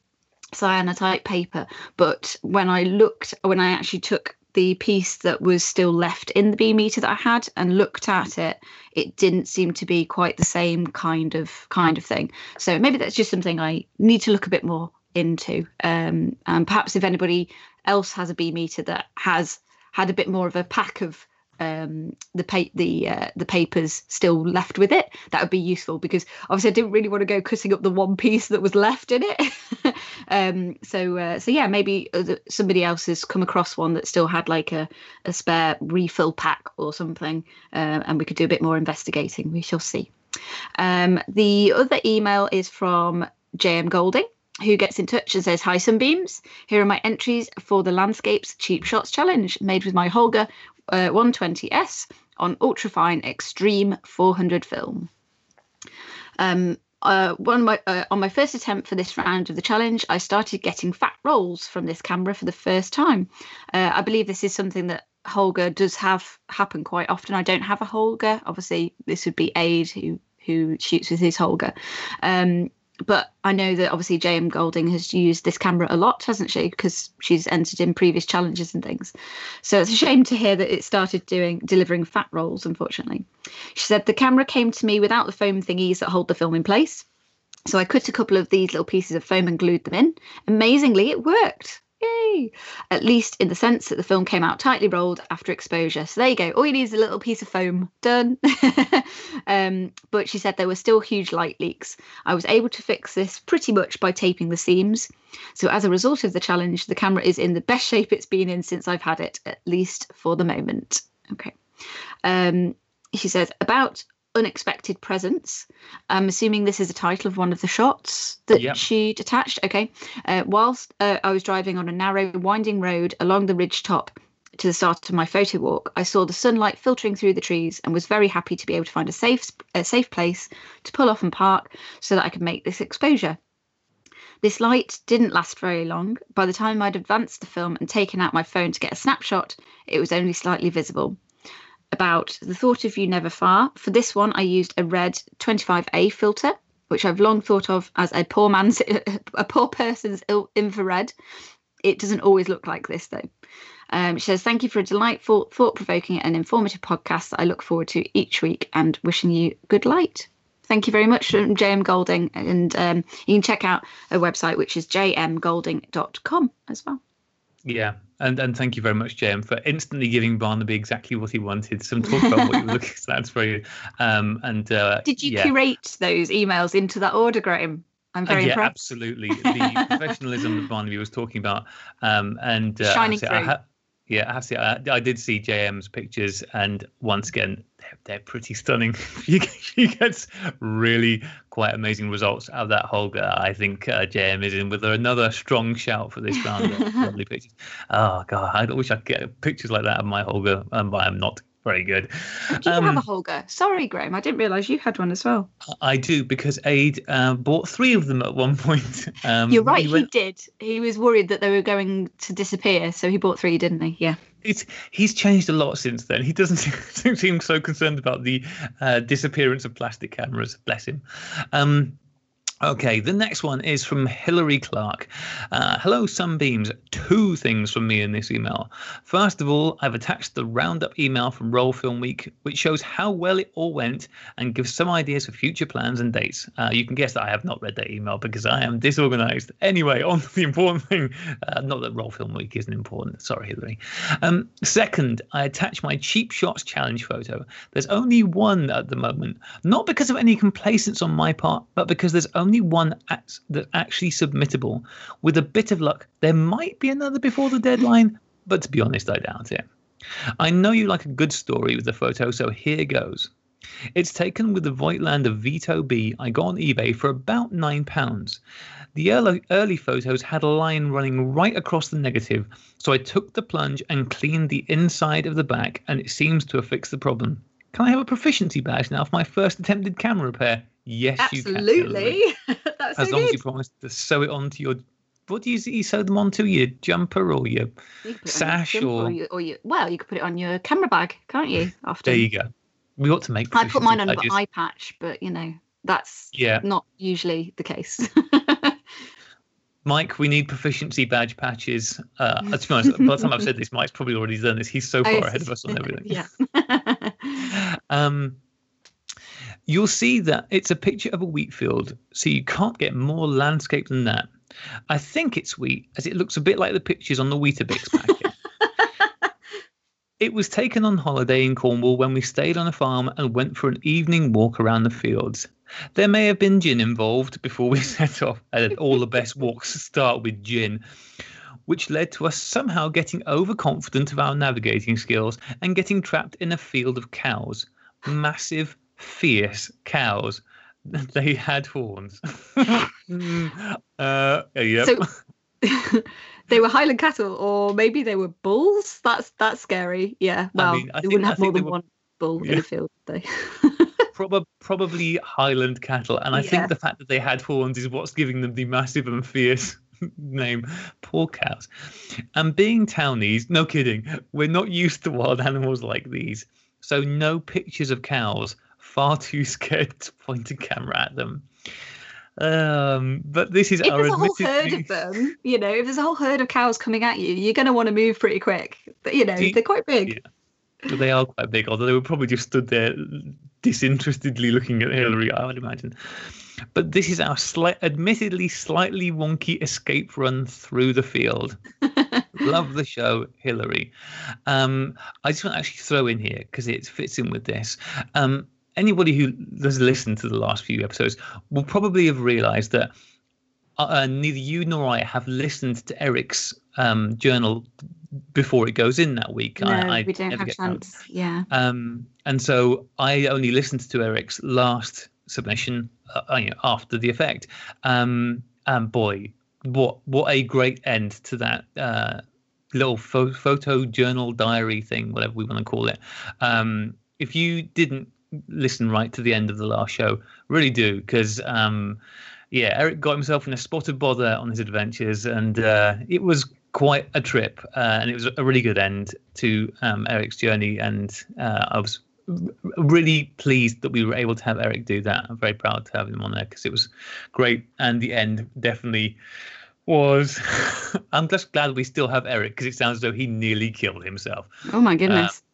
cyanotype paper, but when I looked, when I actually took the piece that was still left in the B meter that I had and looked at it, it didn't seem to be quite the same kind of kind of thing. So maybe that's just something I need to look a bit more into. Um, and perhaps if anybody else has a B meter that has had a bit more of a pack of um, the pa- the uh, the papers still left with it, that would be useful because obviously I didn't really want to go cutting up the one piece that was left in it. um, so uh, so yeah, maybe somebody else has come across one that still had like a, a spare refill pack or something, uh, and we could do a bit more investigating. We shall see. Um, the other email is from JM Golding who gets in touch and says, Hi, Sunbeams. Here are my entries for the Landscapes Cheap Shots Challenge made with my Holga uh, 120S on ultrafine extreme 400 film. Um, uh, my, uh, on my first attempt for this round of the challenge, I started getting fat rolls from this camera for the first time. Uh, I believe this is something that Holga does have happen quite often. I don't have a Holga. Obviously, this would be Aid who who shoots with his Holga. Um, but I know that obviously JM Golding has used this camera a lot, hasn't she? Because she's entered in previous challenges and things. So it's a shame to hear that it started doing delivering fat rolls, unfortunately. She said the camera came to me without the foam thingies that hold the film in place. So I cut a couple of these little pieces of foam and glued them in. Amazingly, it worked. Yay! At least in the sense that the film came out tightly rolled after exposure. So there you go. All you need is a little piece of foam. Done. um, but she said there were still huge light leaks. I was able to fix this pretty much by taping the seams. So as a result of the challenge, the camera is in the best shape it's been in since I've had it, at least for the moment. Okay. Um, she says about unexpected presence. I'm assuming this is a title of one of the shots that yep. she'd attached. Okay. Uh, whilst uh, I was driving on a narrow, winding road along the ridge top to the start of my photo walk, I saw the sunlight filtering through the trees and was very happy to be able to find a safe, a safe place to pull off and park so that I could make this exposure. This light didn't last very long. By the time I'd advanced the film and taken out my phone to get a snapshot, it was only slightly visible. About the thought of you never far. For this one, I used a red 25A filter, which I've long thought of as a poor man's, a poor person's infrared. It doesn't always look like this though. Um, she says, Thank you for a delightful, thought provoking, and informative podcast that I look forward to each week and wishing you good light. Thank you very much, JM Golding. And um, you can check out a website which is jmgolding.com as well. Yeah, and and thank you very much, JM, for instantly giving Barnaby exactly what he wanted. Some talk about what you were looking. So that's very. Um, and uh, did you yeah. curate those emails into that order, Graham? I'm very uh, yeah, impressed. absolutely. The professionalism that Barnaby was talking about, um, and uh, shining so through. I ha- yeah, I have to I, I, did see JM's pictures, and once again, they're, they're pretty stunning. she, she, gets really quite amazing results out of that Holga. I think uh, JM is in with another strong shout for this round. lovely pictures. Oh god, I wish I could get pictures like that of my Holga, um, but I'm not very good. Do you um, have a Holga? Sorry, Graham, I didn't realise you had one as well. I do because Aid uh, bought three of them at one point. Um, You're right, he, went... he, did. He was worried that they were going to disappear, so he bought three, didn't he? Yeah. It's he's changed a lot since then. He doesn't seem so concerned about the uh, disappearance of plastic cameras. Bless him. Um, Okay, the next one is from Hilary Clark. Uh, Hello, Sunbeams. Two things from me in this email. First of all, I've attached the roundup email from Roll Film Week, which shows how well it all went and gives some ideas for future plans and dates. Uh, you can guess that I have not read that email because I am disorganized. Anyway, on to the important thing. Uh, not that Roll Film Week isn't important. Sorry, Hilary. Um, second, I attach my cheap shots challenge photo. There's only one at the moment, not because of any complacence on my part, but because there's only only one that's actually submittable. With a bit of luck, there might be another before the deadline, but to be honest, I doubt it. I know you like a good story with the photo, so here goes. It's taken with the Voigtlander Vito B I got on eBay for about £9. The early, early photos had a line running right across the negative, so I took the plunge and cleaned the inside of the back, and it seems to have fixed the problem. Can I have a proficiency badge now for my first attempted camera repair? Yes, Absolutely. you can. That's as so long good. as you promise to sew it onto your. What do you, you sew them onto? Your jumper or your You could put it on your sash or? or, you, or you, well, you could put it on your camera bag, can't you? Often. There you go. We ought to make. I put mine on an eye patch, but you know that's Yeah, not usually the case. Mike, we need proficiency badge patches. Uh, to be honest, by the time I've said this, Mike's probably already done this. He's so far ahead of us on everything. yeah. Um, you'll see that it's a picture of a wheat field, so you can't get more landscape than that. I think it's wheat, as it looks a bit like the pictures on the Weetabix packet. it was taken on holiday in Cornwall when we stayed on a farm and went for an evening walk around the fields. There may have been gin involved before we set off, and all the best walks start with gin which led to us somehow getting overconfident of our navigating skills and getting trapped in a field of cows. Massive, fierce cows. They had horns. Mm, uh, yep. So they were Highland cattle, or maybe they were bulls. That's that's scary. Yeah. Well, mean, I they think- wouldn't I have more than were- one bull in Yeah. a field, would they? Prob- probably Highland cattle. And I Yeah. think the fact that they had horns is what's giving them the massive and fierce name. Poor cows. And being townies, no kidding, we're not used to wild animals like these. So no pictures of cows. Far too scared to point a camera at them. Um, but this is if our there's a whole herd of them, you know, if there's a whole herd of cows coming at you, you're going to want to move pretty quick. You know, you- they're quite big. Yeah. They are quite big, although they were probably just stood there disinterestedly looking at Hillary, I would imagine. But this is our slight, admittedly slightly wonky escape run through the field. Love the show, Hillary. Um, I just want to actually throw in here because it fits in with this. Um, anybody who has listened to the last few episodes will probably have realised that uh, uh, neither you nor I have listened to Eric's um, journal before it goes in that week. no, I, I we don't have chance. Yeah. Um, and so I only listened to Eric's last submission uh, you know, after the effect. Um, and boy, what what a great end to that uh, little pho- photo journal diary thing, whatever we want to call it. Um, if you didn't listen right to the end of the last show, really do because. Um, yeah, Eric got himself in a spot of bother on his adventures, and uh, it was quite a trip. Uh, and it was a really good end to um, Eric's journey. And uh, I was really pleased that we were able to have Eric do that. I'm very proud to have him on there because it was great. And the end definitely was. I'm just glad we still have Eric because it sounds as though he nearly killed himself. Oh my goodness. Uh,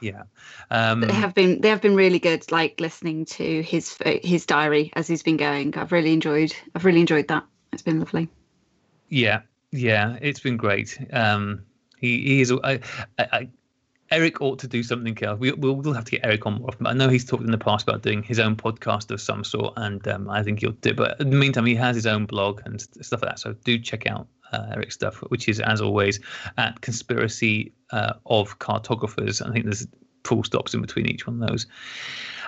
yeah. Um, they have been they have been really good. Like listening to his his diary as he's been going. I've really enjoyed. I've really enjoyed that. It's been lovely. Yeah, yeah, it's been great. Um, he he is. I, I, Eric ought to do something else. We, we'll, we'll have to get Eric on more often. But I know he's talked in the past about doing his own podcast of some sort, and um, I think he'll do. But in the meantime, he has his own blog and stuff like that. So do check out uh, Eric's stuff, which is as always at Conspiracy uh, of Cartographers. I think there's full stops in between each one of those.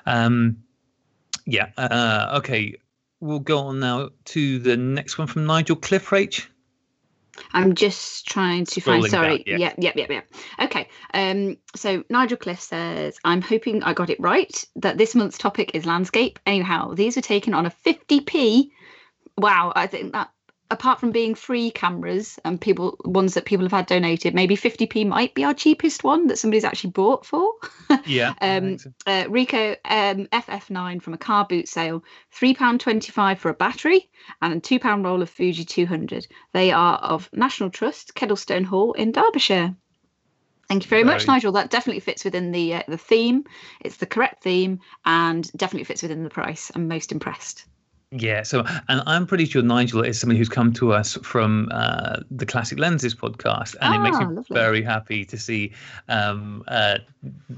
Um, yeah. Uh, okay. We'll go on now to the next one from Nigel Cliffrach. I'm just trying to find. Sorry. Down, yeah. yeah, yeah, yeah, yeah. Okay. Um. So Nigel Cliff says, "I'm hoping I got it right. That this month's topic is landscape. Anyhow, these are taken on a 50p. Wow, I think that apart from being free cameras and people ones that people have had donated, maybe 50p might be our cheapest one that somebody's actually bought for. Yeah. um, so. uh, Ricoh um, FF9 from a car boot sale, three pound twenty-five for a battery and a two pound roll of Fuji 200. They are of National Trust, Kedleston Hall in Derbyshire. Thank you very, very much, Nigel. That definitely fits within the uh, the theme. It's the correct theme and definitely fits within the price. I'm most impressed. Yeah, so and I'm pretty sure Nigel is somebody who's come to us from uh, the Classic Lenses podcast, and ah, it makes me ah, lovely. very happy to see um, uh,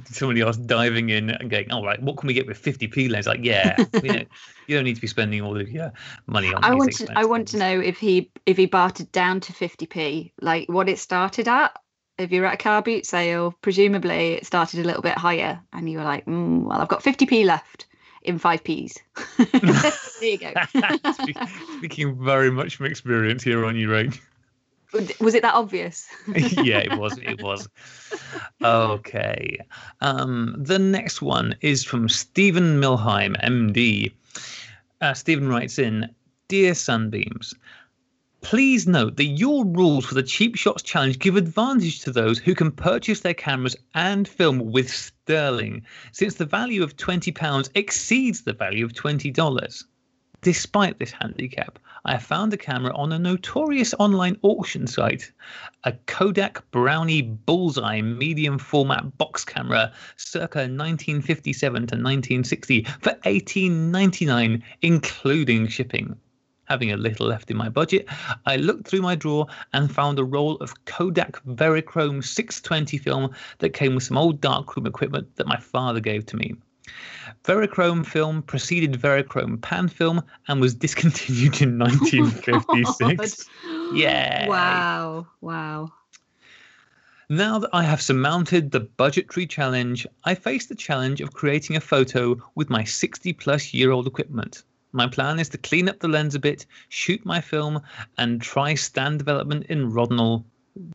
somebody else diving in and going, "All right, what can we get with 50p lens?" Like, yeah, you, know, you don't need to be spending all of your money on. I want to, I want to know if he if he bartered down to 50p, like what it started at. If you're at a car boot sale, presumably it started a little bit higher, and you were like, mm, "Well, I've got 50p left." In five P's. there you go. Speaking very much from experience here on you, right? Was it that obvious? yeah, it was. It was. Okay. Um, the next one is from Stephen Milheim, MD. Uh, Stephen writes in Dear Sunbeams, Please note that your rules for the Cheap Shots Challenge give advantage to those who can purchase their cameras and film with sterling, since the value of £20 exceeds the value of $20. Despite this handicap, I found a camera on a notorious online auction site, a Kodak Brownie Bullseye medium format box camera circa 1957 to 1960 for 18.99 including shipping. Having a little left in my budget, I looked through my drawer and found a roll of Kodak Verichrome 620 film that came with some old darkroom equipment that my father gave to me. Verichrome film preceded Verichrome pan film and was discontinued in 1956. Oh yeah. Wow. Wow. Now that I have surmounted the budgetary challenge, I face the challenge of creating a photo with my 60 plus year old equipment. My plan is to clean up the lens a bit, shoot my film, and try stand development in Rodinal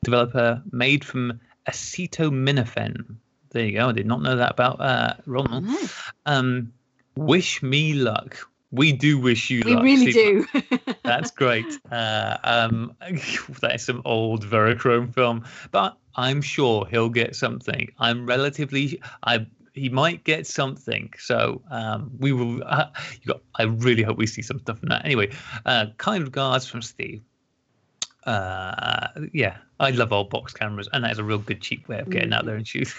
developer made from acetaminophen. There you go. I did not know that about uh, Rodinal. Mm. Um, wish me luck. We do wish you we luck. We really do. that's great. Uh, um, that is some old Verichrome film, but I'm sure he'll get something. I'm relatively. I he might get something. So um, we will. Uh, got, I really hope we see some stuff from that. Anyway, uh, kind regards from Steve. Uh, yeah, I love old box cameras, and that is a real good cheap way of getting out there and shooting.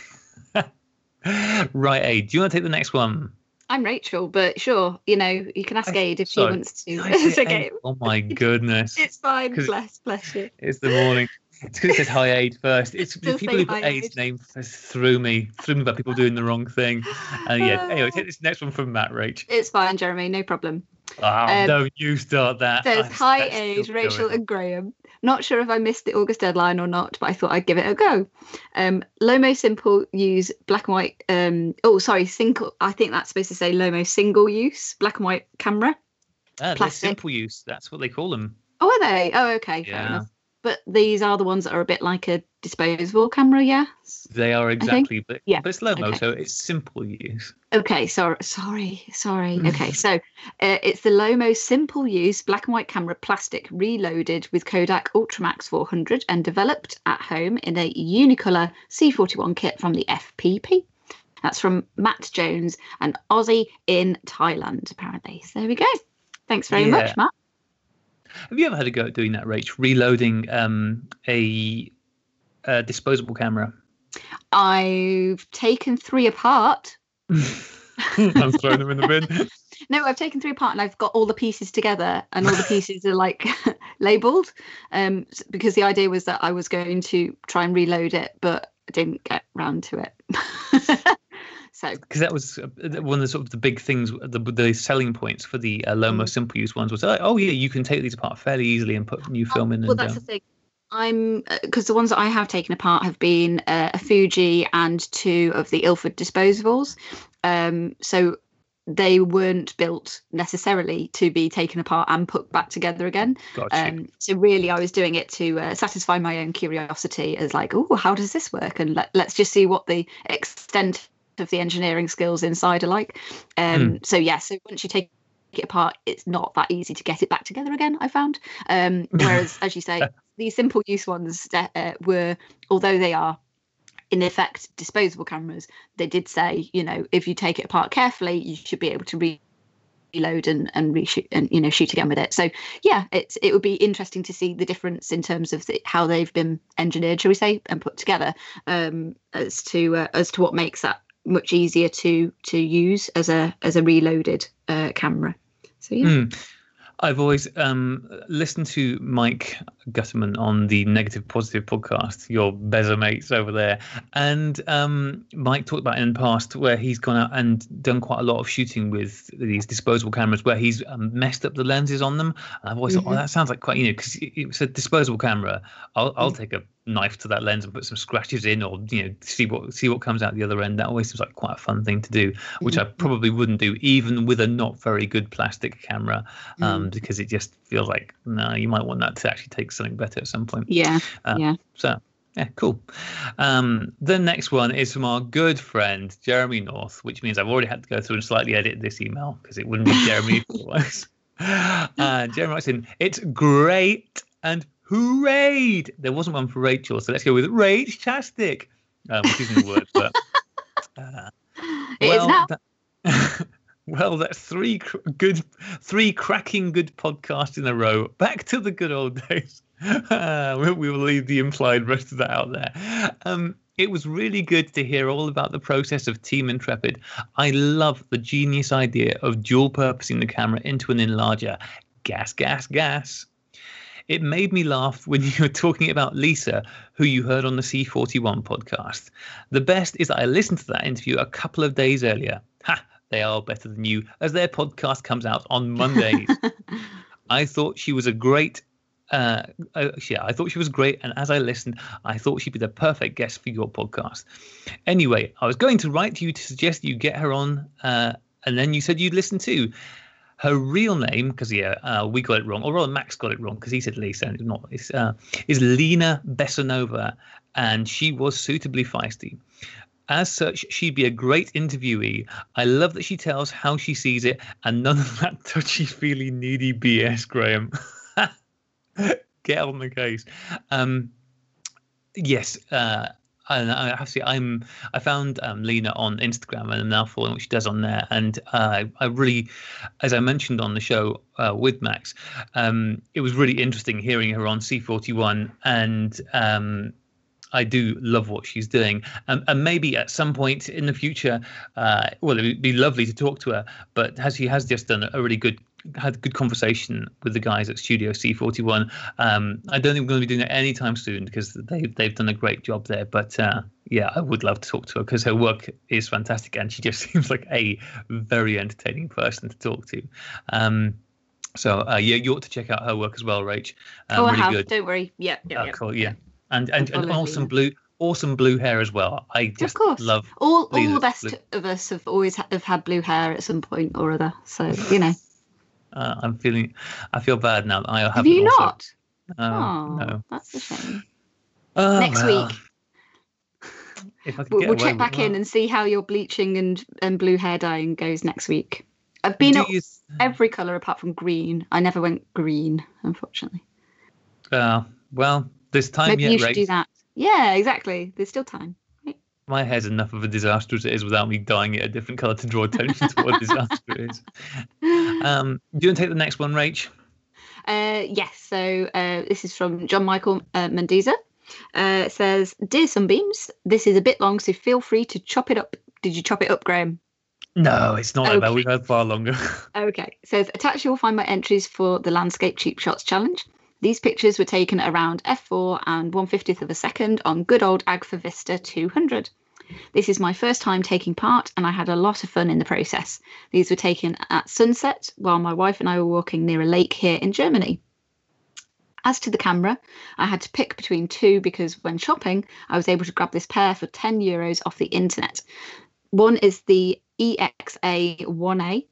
right, Aid, do you want to take the next one? I'm Rachel, but sure, you know, you can ask Aid if she wants to. it's okay. Oh my goodness. it's fine. Bless, bless you. It's the morning. It's because it says hi Aid first. It's the people who put Aid's name through me, through me about people doing the wrong thing. And yeah, anyway, take this next one from Matt Rach. It's fine, Jeremy, no problem. Oh, um, don't you start that. Says hi Aid, Rachel and Graham. Not sure if I missed the August deadline or not, but I thought I'd give it a go. Um, Lomo Simple use black and white. Um, oh, sorry, single. I think that's supposed to say Lomo single use black and white camera. Ah, simple use. That's what they call them. Oh, are they? Oh, okay. Yeah. But these are the ones that are a bit like a disposable camera, yes? They are exactly, but Yeah, but it's Lomo, okay. so it's simple use. Okay, sorry, sorry, sorry. Okay, so uh, it's the Lomo simple use black and white camera, plastic, reloaded with Kodak Ultramax 400 and developed at home in a Unicolor C41 kit from the FPP. That's from Matt Jones and Aussie in Thailand, apparently. So there we go. Thanks very Yeah. much, Matt. Have you ever had a go at doing that, Rach? Reloading um, a, a disposable camera. I've taken three apart. I'm throwing them in the bin. No, I've taken three apart and I've got all the pieces together, and all the pieces are like labeled. Um, because the idea was that I was going to try and reload it, but I didn't get round to it. So because that was uh, one of the sort of the big things, the, the selling points for the uh, Lomo Mm. simple use ones was, uh, oh yeah, you can take these apart fairly easily and put new film in. well, and, that's uh, the thing. I'm because the ones that I have taken apart have been uh, a Fuji and two of the Ilford disposables. Um, so they weren't built necessarily to be taken apart and put back together again. gotcha. Um, so really, I was doing it to uh, satisfy my own curiosity, as like, oh, how does this work? And let, let's just see what the extent of the engineering skills inside are like. Um, So yeah, so once you take it apart, it's not that easy to get it back together again. I found. Um, whereas, as you say, these simple use ones uh, were, although they are in effect disposable cameras, they did say, you know, if you take it apart carefully, you should be able to re- reload and and reshoot and you know shoot again with it. So yeah, it's it would be interesting to see the difference in terms of the, how they've been engineered, shall we say, and put together, um, as to uh, as to what makes that much easier to to use as a as a reloaded uh, camera. So yeah. Mm. I've always um, listened to Mike Gutterman on the Negative Positive podcast, your bezer mates over there. And um, Mike talked about in the past where he's gone out and done quite a lot of shooting with these disposable cameras where he's um, messed up the lenses on them. And I've always thought, oh, Mhm. that sounds like quite, you know, because it's a disposable camera. I'll, I'll take a knife to that lens and put some scratches in or, you know, see what see what comes out the other end. That always seems like quite a fun thing to do, which I probably wouldn't do even with a not very good plastic camera um, because it just feels like no, you might want that to actually take something better at some point. Yeah. Uh, yeah. So yeah, cool. Um, the next one is from our good friend Jeremy North, which means I've already had to go through and slightly edit this email because it wouldn't be Jeremy otherwise. Uh, Jeremy writes in, it's great and hooray! There wasn't one for Rachel, so let's go with Rage-tastic, um, which isn't a word, but uh, now. that- well, that's three cr- good, three cracking good podcasts in a row. Back to the good old days. Uh, we, we will leave the implied rest of that out there. Um, it was really good to hear all about the process of Team Intrepid. I love the genius idea of dual purposing the camera into an enlarger. Gas, gas, gas. It made me laugh when you were talking about Lisa, who you heard on the C41 podcast. The best is that I listened to that interview a couple of days earlier. Ha! They are better than you, as their podcast comes out on Mondays. I thought she was a great. Uh, uh, yeah, I thought she was great, and as I listened, I thought she'd be the perfect guest for your podcast. Anyway, I was going to write to you to suggest you get her on, uh, and then you said you'd listen too. Her real name, because yeah, uh, we got it wrong, or rather Max got it wrong because he said Lisa, and it's not. It's uh, is Lena Bessanova, and she was suitably feisty. As such, she'd be a great interviewee. I love that she tells how she sees it, and none of that touchy-feely, needy BS, Graham. Get on the case. Um, yes, uh, and I say, I'm I found um, Lena on Instagram and I'm now following what she does on there, and uh, I really, as I mentioned on the show uh, with Max, um, it was really interesting hearing her on C41, and um, I do love what she's doing, um, and maybe at some point in the future, uh, well, it would be lovely to talk to her. But as she has just done a really good, had a good conversation with the guys at Studio C41. Um, I don't think we're going to be doing that anytime soon because they they've done a great job there. But uh, yeah, I would love to talk to her because her work is fantastic, and she just seems like a very entertaining person to talk to. Um, so uh, yeah, you ought to check out her work as well, Rach. Um, oh, I really have. good. Don't worry. Yeah. yeah, Oh, yeah. cool. Yeah, and and, and awesome blue, awesome blue hair as well. I just course. love. All all the best blue. of us have always ha- have had blue hair at some point or other. So you know. Uh, I'm feeling. I feel bad now. that I Have haven't you also- not? oh, no. that's a shame. Oh, Next well. week. If I could We'll, we'll check back in and see how your bleaching and, and blue hair dyeing goes next week. I've been you- every colour apart from green. I never went green, unfortunately. Uh, well, there's time Maybe yet, you should Ray. do that. Yeah, exactly. There's still time. My hair's enough of a disaster as it is without me dyeing it a different colour to draw attention to what a disaster it is. Um, do you want to take the next one, Rach? Uh, yes, so uh, this is from John Michael uh, Mendiza. Uh, it says, Dear Sunbeams, this is a bit long, so feel free to chop it up. Did you chop it up, Graham? No, it's not like that. Okay. We've had far longer. Okay. It says, Attached, you'll find my entries for the Landscape Cheap Shots Challenge. These pictures were taken around f4 and 150th of a second on good old Agfa Vista 200. This is my first time taking part, and I had a lot of fun in the process. These were taken at sunset while my wife and I were walking near a lake here in Germany. As to the camera, I had to pick between two because when shopping, I was able to grab this pair for 10 euros off the internet. One is the EXA 1A,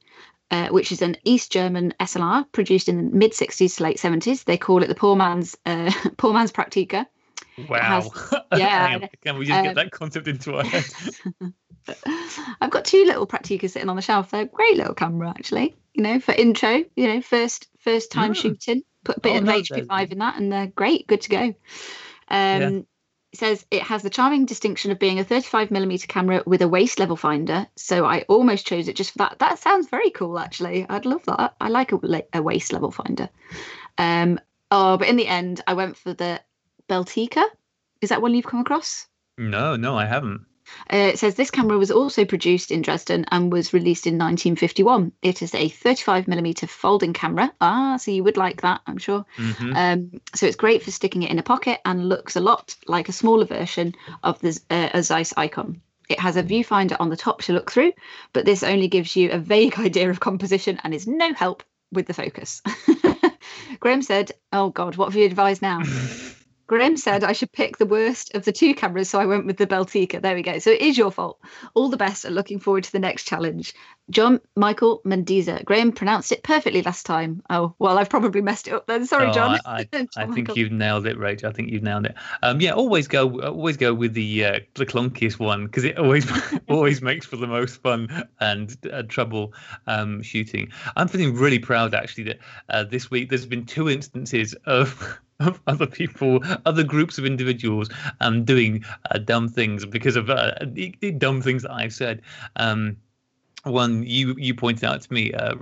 uh, which is an East German SLR produced in the mid 60s to late 70s. They call it the poor man's uh, poor man's Praktica. Wow. yeah, Can we just get um, that concept into our head? I've got two little Prakticas sitting on the shelf. They're a great little camera, actually. You know, for intro, you know, first first time Mm. shooting. Put a bit Oh, of no, HP5 in that, and they're great, good to go. Um, It says it has the charming distinction of being a 35 millimeter camera with a waist level finder. So I almost chose it just for that. That sounds very cool, actually. I'd love that. I like a, a waist level finder. Um, oh, but in the end, I went for the Beltica. Is that one you've come across? no, no, I haven't. Uh, it says this camera was also produced in Dresden and was released in 1951. It is a 35mm folding camera. Ah, so you would like that, I'm sure. hmm Um, so it's great for sticking it in a pocket and looks a lot like a smaller version of the uh, a Zeiss Icon. It has a viewfinder on the top to look through, but this only gives you a vague idea of composition and is no help with the focus. Graham said, Oh God, what have you advised now? Graham said I should pick the worst of the two cameras, so I went with the Beltica. There we go. So it is your fault. All the best and looking forward to the next challenge. John Michael Mendiza. Graham pronounced it perfectly last time. Oh, well, I've probably messed it up then. Sorry, Oh, John. I, I, John I think you've nailed it, Rach. I think you've nailed it. Um, yeah, always go, always go with the uh, the clunkiest one because it always always makes for the most fun and uh, trouble um, shooting. I'm feeling really proud actually that uh, this week there's been two instances of. Of other people, other groups of individuals, um, doing uh, dumb things because of uh, dumb things that I've said. Um, one you you pointed out to me, uh,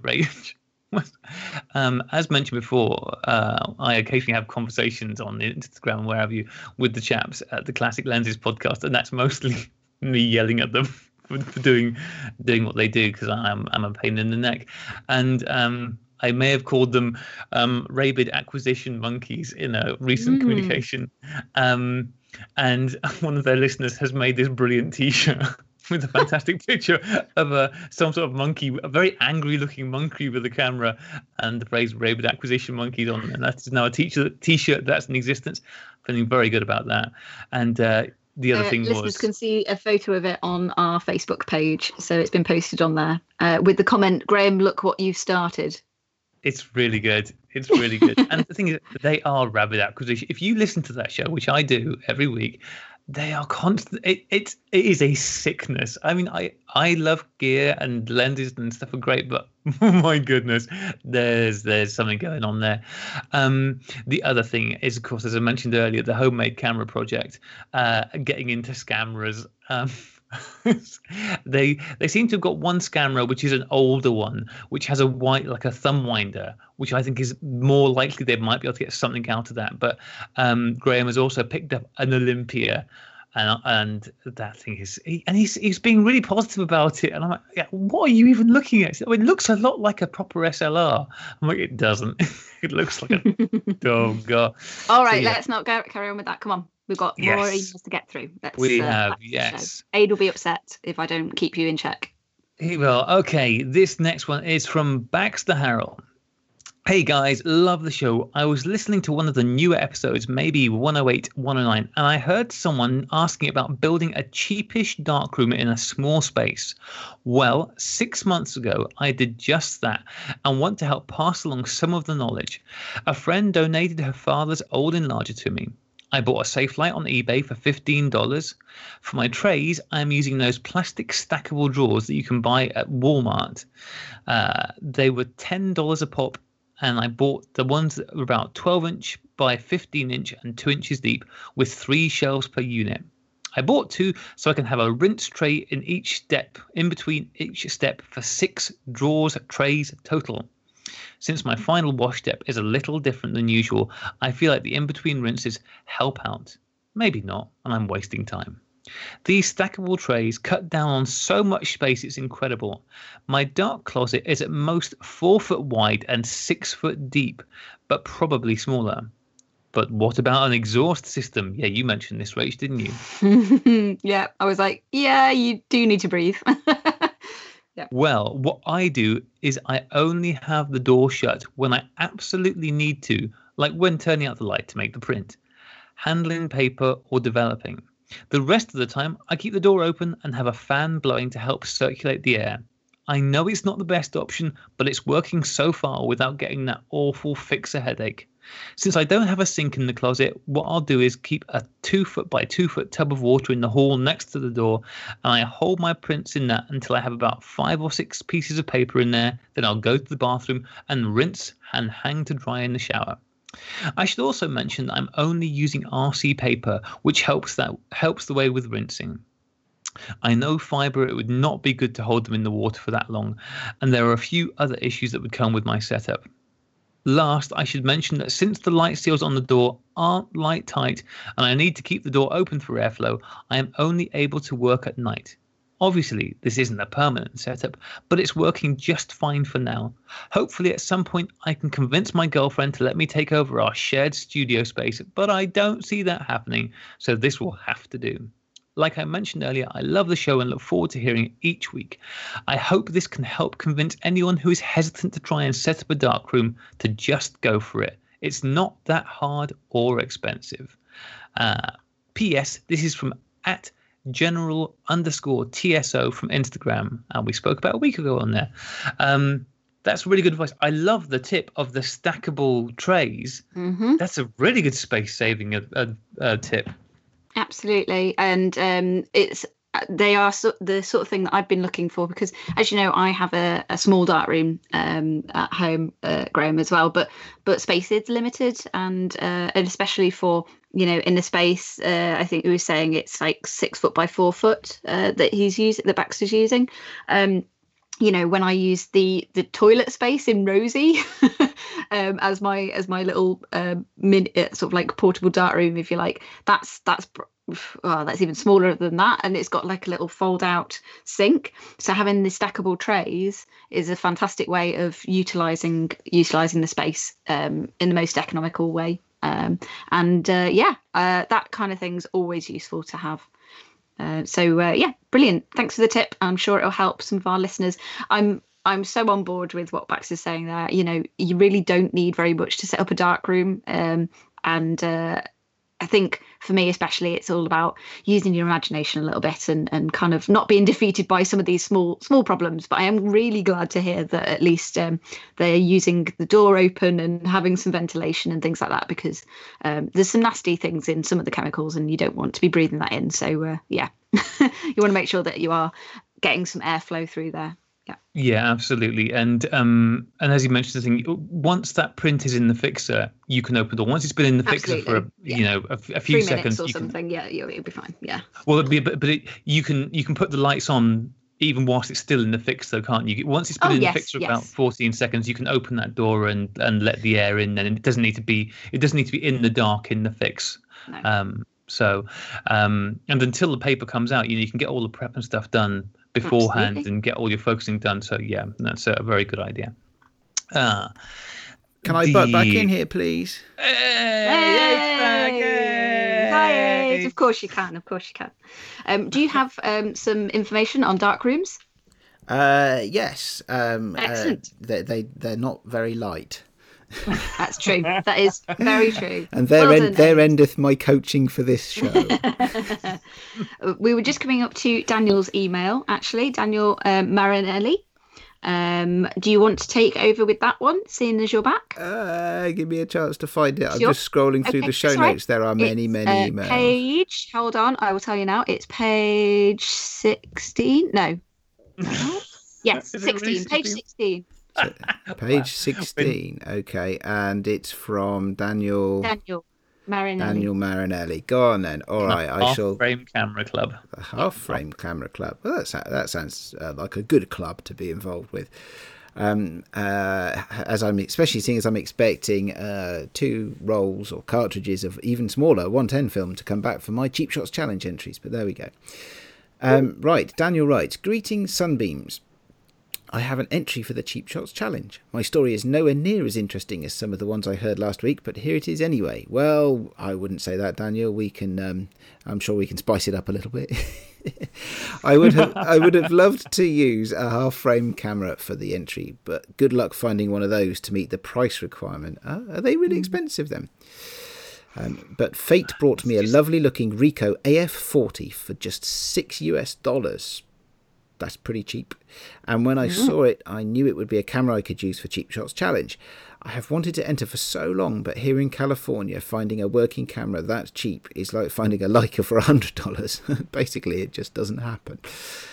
was, um, as mentioned before, uh, I occasionally have conversations on Instagram and wherever you with the chaps at the Classic Lenses podcast, and that's mostly me yelling at them for, for doing doing what they do because I'm I'm a pain in the neck, and um, I may have called them um, rabid acquisition monkeys in a recent Mm. communication, um, and one of their listeners has made this brilliant T-shirt. With a fantastic picture of a some sort of monkey, a very angry-looking monkey with a camera, and the phrase "rabid acquisition monkeys" on, and that is now a teacher t-shirt that's in existence. Feeling very good about that. And uh, the other Uh, thing listeners was can see a photo of it on our Facebook page, so it's been posted on there uh, with the comment, "Graham, look what you've started." It's really good. It's really good. and the thing is, they are rabid acquisition. If you listen to that show, which I do every week, they are constant. It, it's it is a sickness. I mean, I I love gear and lenses and stuff are great, but my goodness, there's there's something going on there. Um, the other thing is, of course, as I mentioned earlier, the homemade camera project, uh, getting into scammers. Um, they they seem to have got one scammer which is an older one which has a white like a thumb winder which i think is more likely they might be able to get something out of that but um graham has also picked up an olympia and and that thing is he, and he's he's being really positive about it and i'm like yeah, what are you even looking at it looks a lot like a proper slr i'm like it doesn't it looks like a oh god All right, yeah. let's not go, carry on with that. Come on, we've got more emails to get through. Let's, we uh, have yes Aid will be upset if I don't keep you in check. He will. Okay, this next one is from Baxter Harrell. Hey guys, love the show. I was listening to one of the newer episodes, maybe 108, 109, and I heard someone asking about building a cheapish darkroom in a small space. Well, six months ago, I did just that and want to help pass along some of the knowledge. A friend donated her father's old enlarger to me. I bought a safelight on eBay for $15. For my trays, I'm using those plastic stackable drawers that you can buy at Walmart. Uh, they were $10 a pop and I bought the ones that were about 12 inch by 15 inch and 2 inches deep with three shelves per unit. I bought two so I can have a rinse tray in each step, in between each step for six drawers trays total. Since my final wash step is a little different than usual, I feel like the in between rinses help out. Maybe not, and I'm wasting time. These stackable trays cut down on so much space it's incredible. My dark closet is at most four foot wide and six foot deep, but probably smaller. But what about an exhaust system? Yeah, you mentioned this, Rach, didn't you? yeah, I was like, yeah, you do need to breathe. yeah. Well, what I do is I only have the door shut when I absolutely need to, like when turning out the light to make the print, handling paper, or developing. The rest of the time, I keep the door open and have a fan blowing to help circulate the air. I know it's not the best option, but it's working so far without getting that awful fixer headache. Since I don't have a sink in the closet, what I'll do is keep a two foot by two foot tub of water in the hall next to the door, and I hold my prints in that until I have about five or six pieces of paper in there. Then I'll go to the bathroom and rinse and hang to dry in the shower. I should also mention that I'm only using RC paper, which helps that helps the way with rinsing. I know fiber it would not be good to hold them in the water for that long, and there are a few other issues that would come with my setup. Last, I should mention that since the light seals on the door aren't light tight and I need to keep the door open for airflow, I am only able to work at night. Obviously, this isn't a permanent setup, but it's working just fine for now. Hopefully, at some point, I can convince my girlfriend to let me take over our shared studio space, but I don't see that happening, so this will have to do. Like I mentioned earlier, I love the show and look forward to hearing it each week. I hope this can help convince anyone who is hesitant to try and set up a darkroom to just go for it. It's not that hard or expensive. Uh, P.S. This is from at general underscore TSO from Instagram, and we spoke about a week ago on there. Um, that's really good advice. I love the tip of the stackable trays. Mm-hmm. That's a really good space saving uh, uh, uh, tip. Absolutely, and um, it's they are so, the sort of thing that I've been looking for because, as you know, I have a, a small dark room um, at home, uh, Graham as well. But but space is limited, and uh, and especially for you know in the space, uh, I think he was saying it's like six foot by four foot uh, that he's using, that Baxter's using. Um, you know when I use the the toilet space in Rosie um, as my as my little um, min, uh, sort of like portable dark room, if you like, that's that's oh, that's even smaller than that and it's got like a little fold out sink. So having the stackable trays is a fantastic way of utilizing utilizing the space um, in the most economical way. Um, and uh, yeah uh, that kind of thing's always useful to have. Uh, so uh, yeah brilliant. Thanks for the tip. I'm sure it'll help some of our listeners. I'm I'm so on board with what Bax is saying there. You know, you really don't need very much to set up a dark room. Um, and uh, I think for me, especially, it's all about using your imagination a little bit and, and kind of not being defeated by some of these small small problems. But I am really glad to hear that at least um, they're using the door open and having some ventilation and things like that because um, there's some nasty things in some of the chemicals and you don't want to be breathing that in. So uh, yeah, you want to make sure that you are getting some airflow through there. Yeah. Yeah, absolutely. And um, and as you mentioned, the thing once that print is in the fixer, you can open the door. Once it's been in the Absolutely. fixer for a, Yeah. you know a, a few Three seconds, minutes or you can, something. Yeah, you'll, you'll be fine. Yeah. well, it'd be, but but it, you can you can put the lights on even whilst it's still in the fixer, can't you? Once it's been Oh, in yes, the fixer yes. about 14 seconds, you can open that door and and let the air in, and it doesn't need to be it doesn't need to be in the dark in the fix. No. Um, so, um, and until the paper comes out, you know, you can get all the prep and stuff done beforehand Absolutely. and get all your focusing done. So, yeah, that's a very good idea. Uh, Can I butt back in here, please? Hey! Hi, Of course you can. Of course you can. Um, do you have um, some information on dark rooms? Uh, yes. Um, uh, Excellent. they, they they're not very light. That's true. That is very true. And there, Well end, done, there endeth my coaching for this show. we were just coming up to Daniel's email, actually, Daniel um, Marinelli. Um, do you want to take over with that one, seeing as you're back? uh, give me a chance to find it. I'm just scrolling through Okay, the show that's all right. notes. There are many, It's, many uh, emails. Page, hold on, I will tell you now. It's page 16. No. yes, Is it really 16. Page 16? 16. Page 16. Okay. And it's from Daniel Daniel Marinelli. Daniel Marinelli. Go on then. All right. I Half shall. frame camera club. The half frame camera club. Well, that, that sounds uh, like a good club to be involved with. Um, uh, as I'm especially seeing as I'm expecting uh, two rolls or cartridges of even smaller 110 film to come back for my cheap shots challenge entries. But there we go. Um, right, Daniel writes, greetings sunbeams. I have an entry for the Cheap Shots Challenge. My story is nowhere near as interesting as some of the ones I heard last week, but here it is anyway. Well, I wouldn't say that, Daniel. We can, um, I'm sure we can spice it up a little bit. I would have, I would have loved to use a half-frame camera for the entry, but good luck finding one of those to meet the price requirement. Uh, are they really expensive then? Um, but fate brought me a lovely-looking Ricoh AF40 for just six US dollars that's pretty cheap. And when I mm. saw it, I knew it would be a camera I could use for Cheap Shots Challenge. I have wanted to enter for so long, but here in California, finding a working camera that cheap is like finding a Leica for $100. Basically, it just doesn't happen.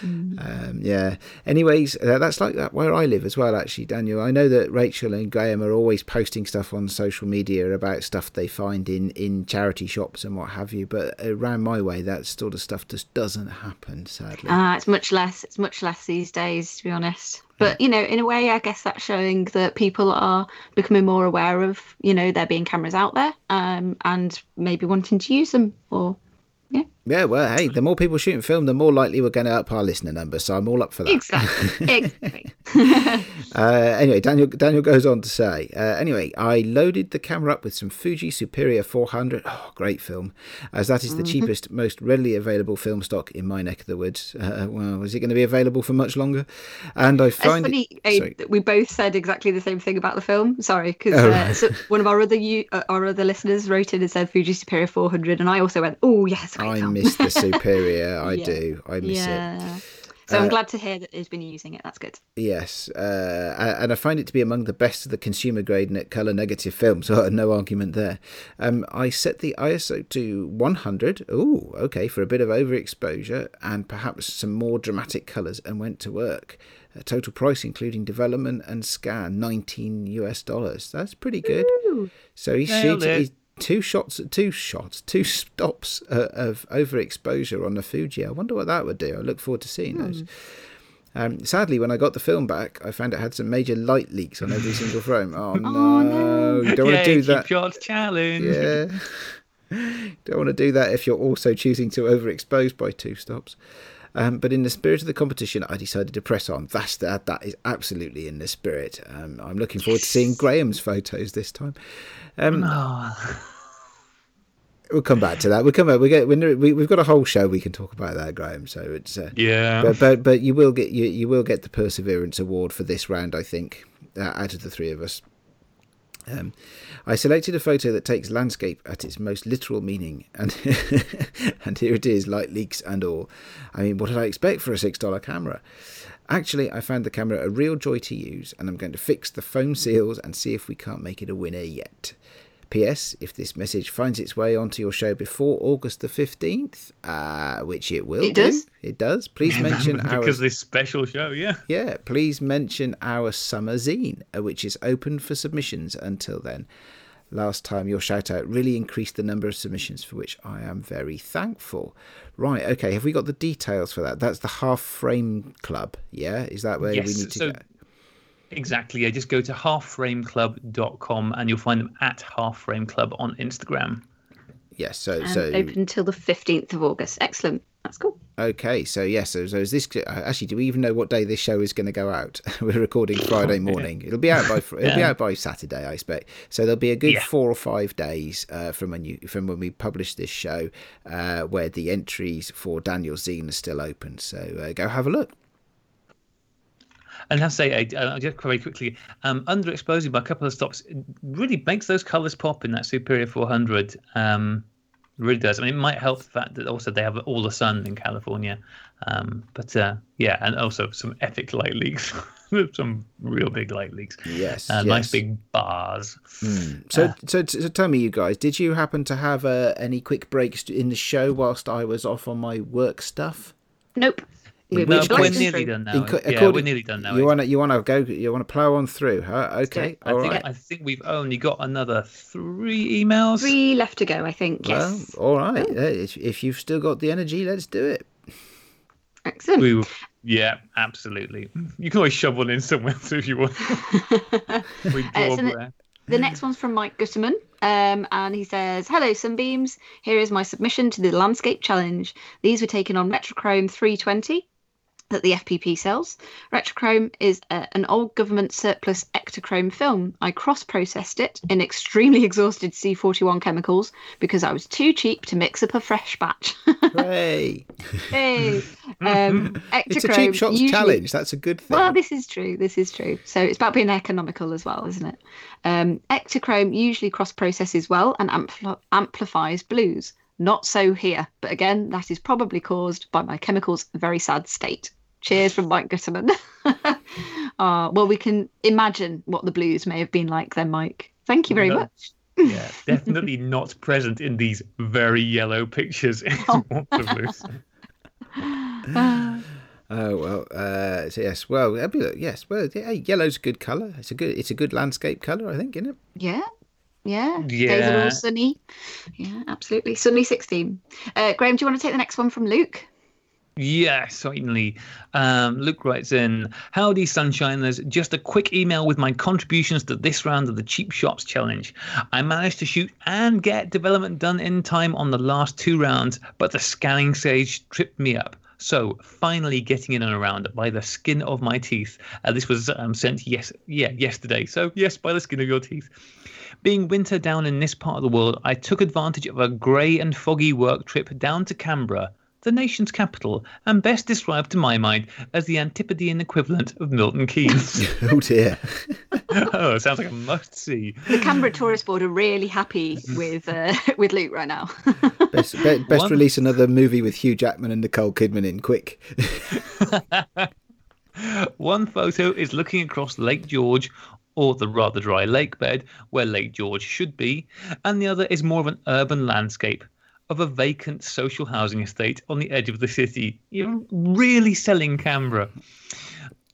Um, yeah. Anyways, uh, that's like that where I live as well, actually, Daniel. I know that Rachel and Graham are always posting stuff on social media about stuff they find in, in charity shops and what have you, but around my way, that sort of stuff just doesn't happen, sadly. Ah, it's much less. It's much less these days, to be honest. But you know, in a way, I guess that's showing that people are becoming more aware of, you know, there being cameras out there, um, and maybe wanting to use them. Or Yeah, well, hey, the more people shooting film, the more likely we're going to up our listener numbers. So I'm all up for that. exactly, exactly. Uh, anyway, Daniel Daniel goes on to say, uh, anyway, I loaded the camera up with some Fuji Superia 400. Oh, great film, as that is the cheapest, most readily available film stock in my neck of the woods. Uh, well, is it going to be available for much longer? And I It's find funny it. eh, we both said exactly the same thing about the film. Sorry, because Oh, uh, right. so one of our other you, uh, our other listeners wrote in and said Fuji Superia 400, and I also went, "Oh yes, great I film." Miss the Superia. I Yeah. do. I miss it. So Uh, I'm glad to hear that he's been using it. That's good. Yes, uh, and I find it to be among the best of the consumer grade net color negative films. So no argument there. Um, I set the ISO to 100. Oh, okay, for a bit of overexposure and perhaps some more dramatic colors, and went to work. Uh, total price, including development and scan, 19 US dollars. That's pretty good. So he Nailed shoots it. he's two shots, two shots, two stops uh, of overexposure on the Fuji. I wonder what that would do. I look forward to seeing those. Um, sadly, when I got the film back, I found it had some major light leaks on every single frame. Oh no! no. You don't want to do that. Shots challenge. Yeah. don't want to do that if you're also choosing to overexpose by two stops. Um, but in the spirit of the competition, I decided to press on. That's that. That is absolutely in the spirit. Um, I'm looking forward to seeing Graham's photos this time. Um, Oh, We'll come back to that. We'll come back. We get we, we- we've got a whole show we can talk about that, Graham. So it's uh, yeah. but but but you will get you you will get the perseverance award for this round, I think, uh, out of the three of us. Um, I selected a photo that takes landscape at its most literal meaning, and and here it is, light leaks and all. I mean, what did I expect for a six dollar camera? Actually, I found the camera a real joy to use, and I'm going to fix the foam seals and see if we can't make it a winner yet. P.S. If this message finds its way onto your show before August the 15th, uh, which it will It do, does? it does, please mention our because this special show, yeah. yeah, please mention our summer zine, uh, which is open for submissions until then. Last time your shout out really increased the number of submissions, for which I am very thankful. Right, okay, have we got the details for that? That's the half frame club, yeah? Is that where we need to so- go? Exactly. Yeah, just go to halfframeclub.com and you'll find them at Half Frame Club on Instagram. Yes, so And so open until the 15th of August. Excellent. That's cool. okay, so yes, so, so is this uh, actually? Do we even know what day this show is going to go out? We're recording Friday morning. It'll be out by fr- it'll be out by Saturday, I expect. So there'll be a good Yeah. four or five days uh, from when you from when we publish this show, uh, where the entries for Daniel Zine are still open. So uh, go have a look. And I have to say, uh, just very quickly, um, underexposing by a couple of stops really makes those colours pop in that Superia 400. Um, really does. I mean, it might help the fact that also they have all the sun in California. Um, but uh, yeah, and also some epic light leaks, some real big light leaks. Yes, uh, yes. nice big bars. Mm. So, uh, so, so, tell me, you guys, did you happen to have uh, any quick breaks in the show whilst I was off on my work stuff? Nope. We're, no, we're nearly done now. Co- yeah, we're nearly done now. You want to you want to go? You want to plow on through? Huh? Okay, I all think, right. I think we've only got another three emails. Three left to go, I think. Well, all right. Oh. If, if you've still got the energy, let's do it. Excellent. We, yeah, absolutely. You can always shove one in somewhere too if you want. we Uh, so the, the next one's from Mike Gutterman, um, and he says, "Hello, Sunbeams. Here is my submission to the Landscape Challenge. These were taken on Retrochrome 320." That the FPP sells. Retrochrome is a, an old government surplus Ektachrome film. I cross processed it in extremely exhausted C41 chemicals because I was too cheap to mix up a fresh batch. Hooray! hey, um, it's a cheap shots usually, challenge. That's a good thing. Well, this is true. This is true. So it's about being economical as well, isn't it? Um, Ektachrome usually cross processes well and ampl- amplifies blues. Not so here, but again, that is probably caused by my chemicals' very sad state. Cheers from Mike Gutterman. uh, well, we can imagine what the blues may have been like then, Mike. Thank you very No. much. yeah, definitely not present in these very yellow pictures. Oh. Uh, Oh well, uh, so yes. Well, be- yes. Well, yeah, yellow's a good colour. It's a good. It's a good landscape colour, I think, isn't it? yeah. Yeah. yeah. Days are Yeah. all sunny. Yeah, absolutely. Sunny 16. Uh, Graham, do you want to take the next one from Luke? Yeah, certainly. Um, Luke writes in Howdy, Sunshiners. Just a quick email with my contributions to this round of the Cheap Shots Challenge. I managed to shoot and get development done in time on the last two rounds, but the scanning stage tripped me up. So, finally getting in and around by the skin of my teeth. Uh, this was um, sent yes, yeah, yesterday. So, yes, by the skin of your teeth. Being winter down in this part of the world, I took advantage of a grey and foggy work trip down to Canberra, the nation's capital, and best described to my mind as the Antipodean equivalent of Milton Keynes. Oh dear. oh, sounds like a must see. The Canberra Tourist Board are really happy with uh, with Luke right now. Best, be, best One- release another movie with Hugh Jackman and Nicole Kidman in quick. One photo is looking across Lake George, or the rather dry lake bed where Lake George should be, and the other is more of an urban landscape of a vacant social housing estate on the edge of the city. You're really selling Canberra.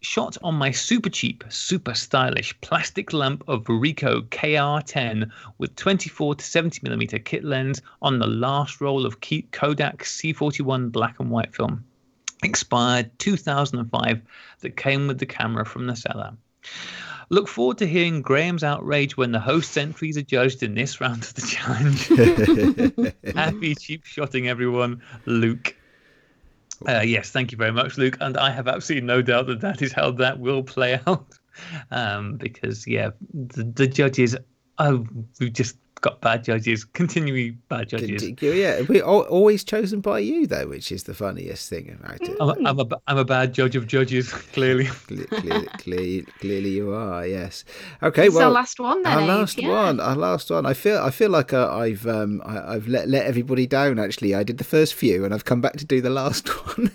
Shot on my super cheap, super stylish plastic lamp of Ricoh KR10 with 24 to 70 millimeter kit lens on the last roll of Kodak C41 black and white film expired 2005 that came with the camera from the seller. Look forward to hearing Graham's outrage when the host entries are judged in this round of the challenge. Happy cheap shotting, everyone. Luke. Uh, yes, thank you very much, Luke. And I have absolutely no doubt that that is how that will play out. Um, because, yeah, the, the judges, oh, we've just got bad judges, continually bad judges. yeah, we al- always chosen by you though, which is the funniest thing about it. I'm, a- I'm, a, I'm a bad judge of judges, clearly. Clearly, clearly, clearly you are. Yes. Okay. It's well, our last one then. our last yeah. one. Our last one. I feel. I feel like uh, I've um I, I've let let everybody down. Actually, I did the first few, and I've come back to do the last one.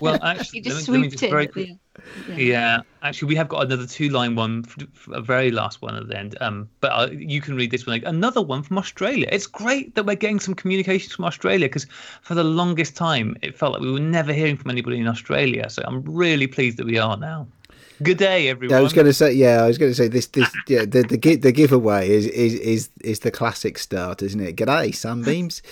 Well, actually, You just let me, let me swooped just in. Very at quick- the- Yeah, actually, we have got another two-line one, f- f- a very last one at the end. Um, but uh, you can read this one. Another one from Australia. It's great that we're getting some communications from Australia because for the longest time it felt like we were never hearing from anybody in Australia. So I'm really pleased that we are now. Good day, everyone. Yeah, I was going to say. Yeah, I was going to say this. This. Yeah, the the, gi- the giveaway is, is is is the classic start, isn't it? G'day, sunbeams.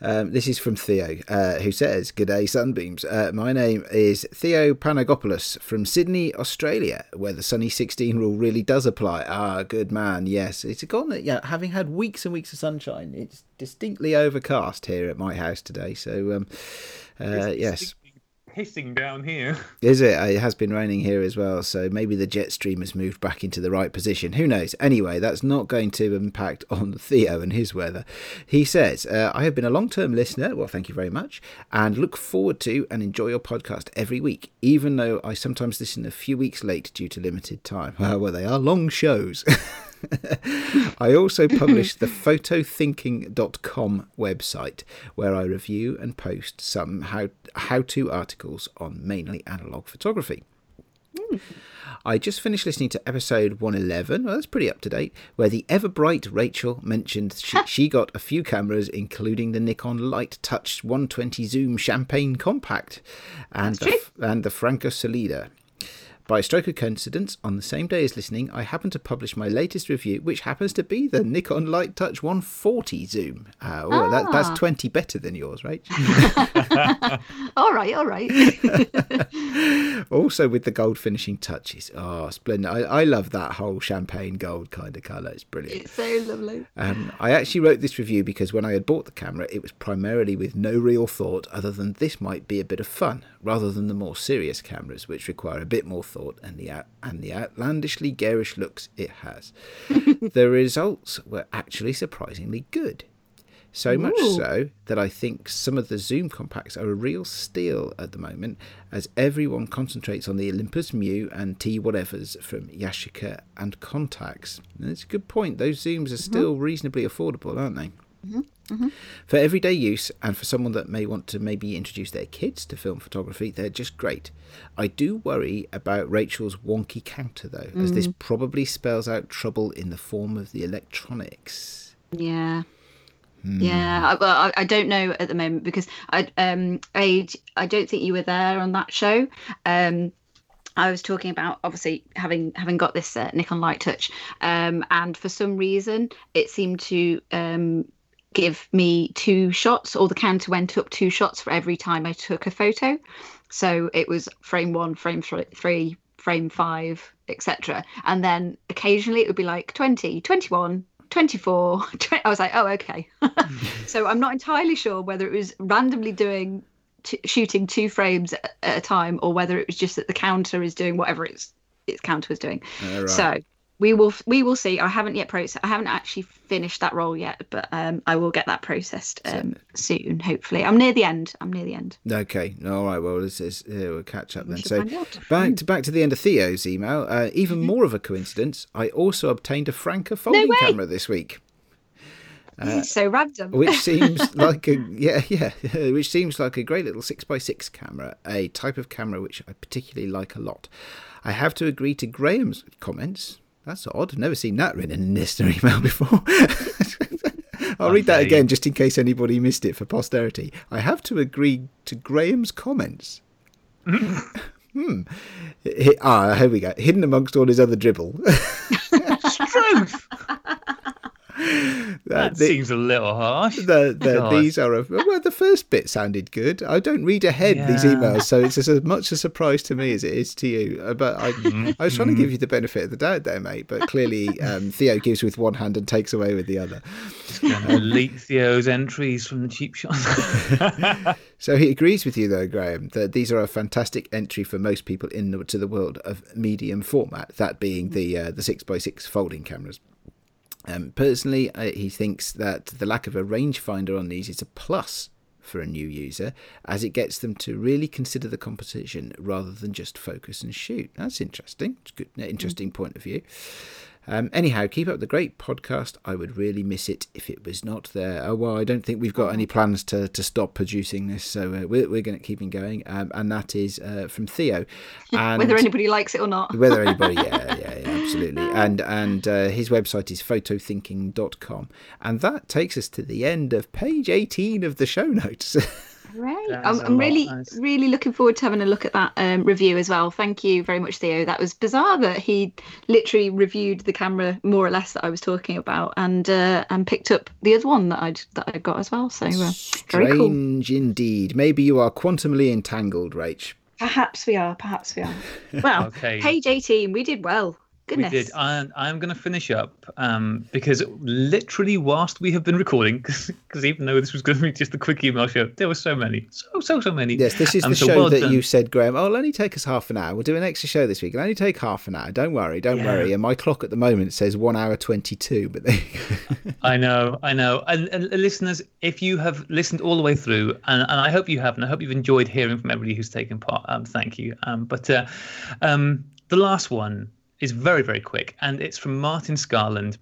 Um, this is from Theo, uh, who says, G'day, Sunbeams. Uh, my name is Theo Panagopoulos from Sydney, Australia, where the Sunny 16 rule really does apply. Ah, good man, yes. It's gone, yeah, having had weeks and weeks of sunshine, it's distinctly overcast here at my house today. So, um, uh, yes. Pissing down here. Is it? It has been raining here as well, so maybe the jet stream has moved back into the right position. Who knows? Anyway, that's not going to impact on Theo and his weather. He says, uh, I have been a long term listener, well, thank you very much, and look forward to and enjoy your podcast every week, even though I sometimes listen a few weeks late due to limited time. well, they are long shows. I also publish the photothinking.com website where I review and post some how how to articles on mainly analog photography. I just finished listening to episode 111, well, that's pretty up to date, where the ever bright Rachel mentioned she, she got a few cameras, including the Nikon Lite Touch 120 Zoom Champagne Compact and, the, and the Franka Solida. By a stroke of coincidence, on the same day as listening, I happened to publish my latest review, which happens to be the Nikon Lite Touch 140 zoom. Uh, oh, that, that's 20 better than yours, right? all right, all right. also with the gold finishing touches. Oh, splendid. I, I love that whole champagne gold kind of colour. It's brilliant. It's so lovely. Um, I actually wrote this review because when I had bought the camera, it was primarily with no real thought other than this might be a bit of fun, rather than the more serious cameras, which require a bit more thought thought and the and the outlandishly garish looks it has. the results were actually surprisingly good. So Ooh. much so that I think some of the Zoom compacts are a real steal at the moment, as everyone concentrates on the Olympus Mu and T whatevers from Yashica and Contax. And it's a good point. Those Zooms are mm-hmm. still reasonably affordable, aren't they? Mm-hmm. Mm-hmm. For everyday use and for someone that may want to maybe introduce their kids to film photography, they're just great. I do worry about Rachel's wonky counter though, mm. as this mm. probably spells out trouble in the form of the electronics. Yeah. Hmm. Yeah, well, I, I, don't know at the moment because I um I I don't think you were there on that show. Um, I was talking about obviously having having got this uh, Nikon Lite Touch, um, and for some reason it seemed to um, give me two shots, or the counter went up two shots for every time I took a photo. So it was frame one, frame three, frame five, etc. And then occasionally it would be like 20, 21, 24. 20. I was like, oh, okay. so I'm not entirely sure whether it was randomly doing t- shooting two frames at a time or whether it was just that the counter is doing whatever its its counter was doing. Uh, right. So we will we will see. I haven't yet processed. I haven't actually finished that role yet, but um, I will get that processed um, soon. Hopefully, I'm near the end. I'm near the end. Okay, all right. Well, this is uh, we'll catch up we then. So back to back to the end of Theo's email. Uh, even more of a coincidence. I also obtained a Franka folding no camera this week. Uh, so random. which seems like a yeah yeah, which seems like a great little six x six camera, a type of camera which I particularly like a lot. I have to agree to Graham's comments that's odd. Never seen that written in a listener email before. I'll read that again just in case anybody missed it for posterity. I have to agree to Graham's comments. hmm. Ah, here we go. Hidden amongst all his other dribble. Truth. That the, seems a little harsh. The, the, these are a, well. The first bit sounded good. I don't read ahead yeah. these emails, so it's as much a surprise to me as it is to you. Uh, but I, I was trying to give you the benefit of the doubt there, mate. But clearly, um, Theo gives with one hand and takes away with the other. Um, leak Theo's entries from the cheap shop. so he agrees with you, though, Graham, that these are a fantastic entry for most people into the world of medium format. That being the uh, the six x six folding cameras. Um, personally, uh, he thinks that the lack of a rangefinder on these is a plus for a new user, as it gets them to really consider the composition rather than just focus and shoot. That's interesting. It's good, interesting point of view. Um, anyhow, keep up the great podcast. I would really miss it if it was not there. Oh, well, I don't think we've got any plans to, to stop producing this, so uh, we're, we're going to keep it going. Um, and that is uh, from Theo. And whether anybody likes it or not. whether anybody, yeah, yeah, yeah, absolutely. And and uh, his website is photothinking.com. And that takes us to the end of page 18 of the show notes. Right. I'm, I'm really, nice. really looking forward to having a look at that um, review as well. Thank you very much, Theo. That was bizarre that he literally reviewed the camera more or less that I was talking about, and uh, and picked up the other one that I'd that I got as well. So uh, strange cool. indeed. Maybe you are quantumly entangled, Rach. Perhaps we are. Perhaps we are. Well, okay. page 18. We did well. Goodness. We did. And I'm going to finish up um, because literally, whilst we have been recording, because even though this was going to be just a quick email show, there were so many, so so so many. Yes, this is Um, the so show well that done. you said, Graham. Oh, it'll only take us half an hour. We'll do an extra show this week. It'll only take half an hour. Don't worry, don't Yeah. worry. And my clock at the moment says one hour twenty-two. But there you go. I know, I know. And, and listeners, if you have listened all the way through, and, and I hope you have, and I hope you've enjoyed hearing from everybody who's taken part, um, thank you. Um, but uh, um, the last one is very, very quick, and it's from Martin Scarland.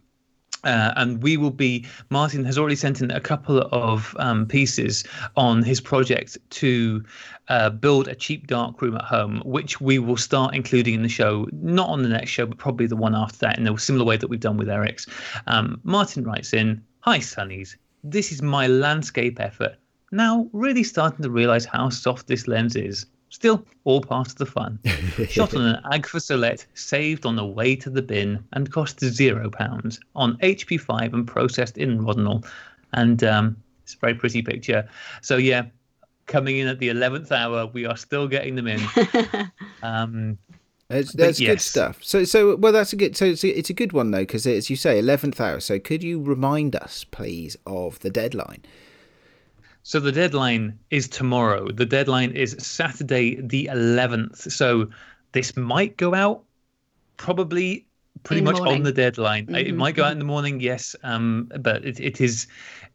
Uh, and we will be. Martin has already sent in a couple of um, pieces on his project to uh, build a cheap dark room at home, which we will start including in the show, not on the next show, but probably the one after that, in a similar way that we've done with Eric's. Um, Martin writes in Hi, Sunnies. This is my landscape effort. Now, really starting to realize how soft this lens is. Still, all part of the fun. Shot on an Agfa Select, saved on the way to the bin, and cost zero pounds on HP5 and processed in Rodinal. And um, it's a very pretty picture. So, yeah, coming in at the 11th hour, we are still getting them in. Um, That's, But that's good stuff. So, so well, that's a good. So, it's a, it's a good one though, because as you say, eleventh hour. So, could you remind us, please, of the deadline? So the deadline is tomorrow. The deadline is Saturday the 11th. So this might go out probably pretty In much on the deadline. It Mhm, might go out in the morning, yes. Um, but it, it is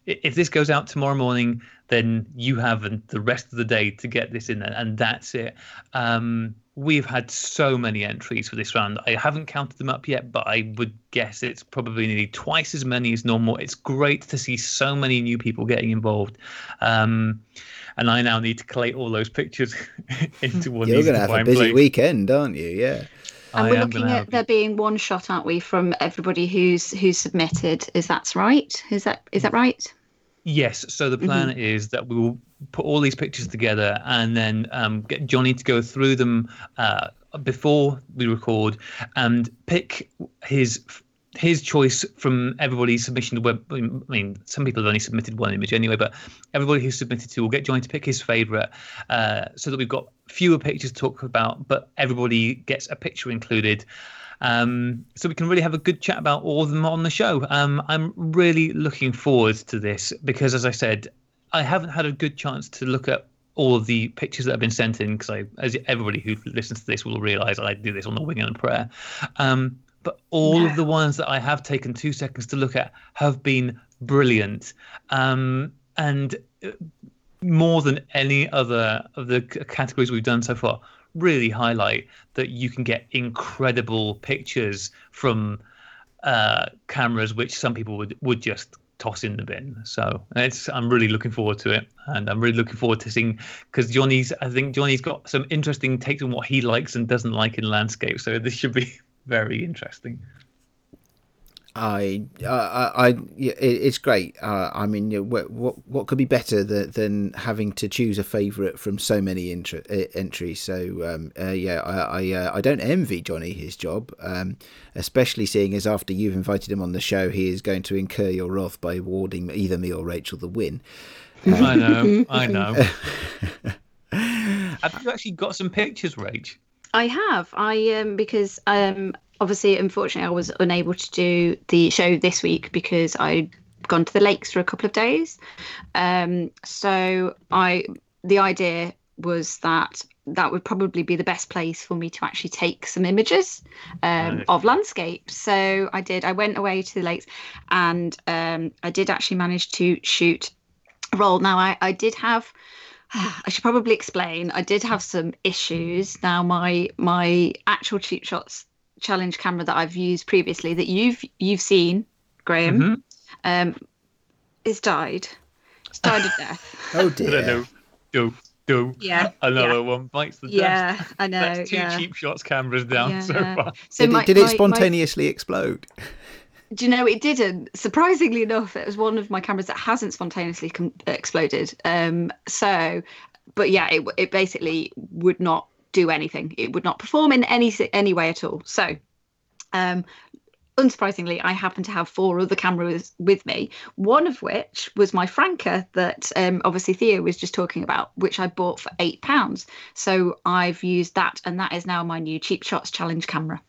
if this goes out tomorrow morning, then you have the rest of the day to get this in there, and that's it. Um, we've had so many entries for this round. I haven't counted them up yet, but I would guess it's probably nearly twice as many as normal. It's great to see so many new people getting involved. Um, and I now need to collate all those pictures into one. You're going to have a busy place. weekend, aren't you? Yeah. And I we're looking at there being one shot, aren't we, from everybody who's who's submitted? Is that right? Is that is that right? Yes. So the plan Mm-hmm. is that we will put all these pictures together and then um, get Johnny to go through them uh, before we record and pick his his choice from everybody's submission to web. I mean, some people have only submitted one image anyway, but everybody who's submitted to will get Johnny to pick his favourite, uh, so that we've got fewer pictures to talk about, but everybody gets a picture included. Um, so we can really have a good chat about all of them on the show. Um, I'm really looking forward to this because, as I said, I haven't had a good chance to look at all of the pictures that have been sent in because I, as everybody who listens to this will realise, I do this on the wing and prayer. Um, but all of the ones that I have taken two seconds to look at have been brilliant, um, and uh, more than any other of the categories we've done so far, really highlight that you can get incredible pictures from uh, cameras, which some people would would just toss in the bin. So it's I'm really looking forward to it, and I'm really looking forward to seeing because Johnny's I think Johnny's got some interesting takes on what he likes and doesn't like in landscape. So this should be very interesting. I, I, I, I- it's great. Uh, I mean, what, what, what could be better than, than having to choose a favourite from so many intra- uh, entries? So, um, uh, yeah, I, I, uh, I don't envy Johnny his job, um, especially seeing as after you've invited him on the show, he is going to incur your wrath by awarding either me or Rachel the win. I know, I know. Have you actually got some pictures, Rach? I have. I um because um obviously unfortunately I was unable to do the show this week because I'd gone to the lakes for a couple of days. Um so I the idea was that that would probably be the best place for me to actually take some images um, Nice. of landscapes. So I did. I went away to the lakes, and um, I did actually manage to shoot a roll. Now I, I did have I should probably explain. I did have some issues. Now my my actual cheap shots challenge camera that I've used previously that you've you've seen, Graham, Mhm. um, is died. It's died of death. Oh don't dear. know. Do do. Yeah, Another yeah. one bites the dust. Yeah, I know. That's two yeah. cheap shots cameras down so far. So Did, my- it, did it my- my- spontaneously explode? Do you know it didn't? Surprisingly enough, it was one of my cameras that hasn't spontaneously com- exploded. Um, so, but yeah, it it basically would not do anything. It would not perform in any any way at all. So, um, unsurprisingly, I happen to have four other cameras with me. One of which was my Franka that um, obviously Theo was just talking about, which I bought for eight pounds. So I've used that, and that is now my new cheap shots challenge camera.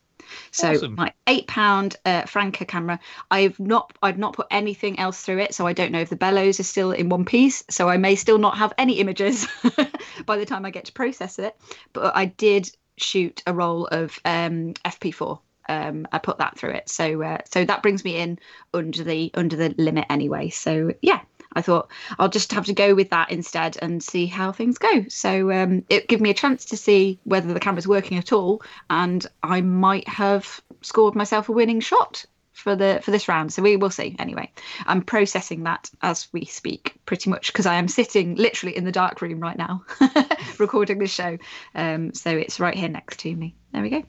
So Awesome. my eight pound uh, Franka camera. I've not I've not put anything else through it, so I don't know if the bellows are still in one piece. So I may still not have any images by the time I get to process it. But I did shoot a roll of um, FP4. Um, I put that through it, so uh, so that brings me in under the under the limit anyway. So yeah, I thought I'll just have to go with that instead and see how things go. So um, it gave me a chance to see whether the camera's working at all, and I might have scored myself a winning shot for the for this round. So we will see. Anyway, I'm processing that as we speak, pretty much because I am sitting literally in the dark room right now, recording this show. Um, so it's right here next to me. There we go.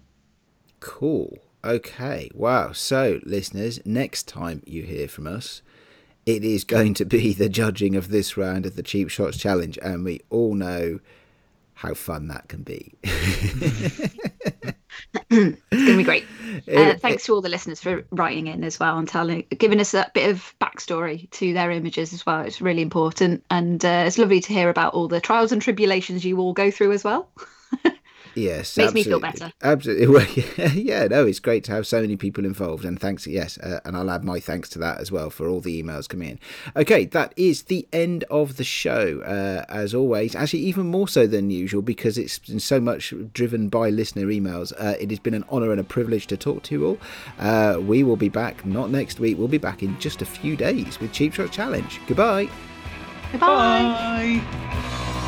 Cool. Okay. Wow. So, listeners, next time you hear from us, it is going to be the judging of this round of the Cheap Shots Challenge, and we all know how fun that can be. It's going to be great. Uh, thanks to all the listeners for writing in as well and telling, giving us a bit of backstory to their images as well. It's really important, and uh, it's lovely to hear about all the trials and tribulations you all go through as well. Yes, Makes me feel better. Absolutely. Well, yeah, yeah, no, it's great to have so many people involved, and thanks, yes, uh, and I'll add my thanks to that as well for all the emails coming in. Okay, that is the end of the show. Uh, as always, actually, even more so than usual because it's been so much driven by listener emails. Uh, it has been an honour and a privilege to talk to you all. Uh, we will be back not next week. We'll be back in just a few days with Cheap Shot Challenge. Goodbye. Goodbye. Bye.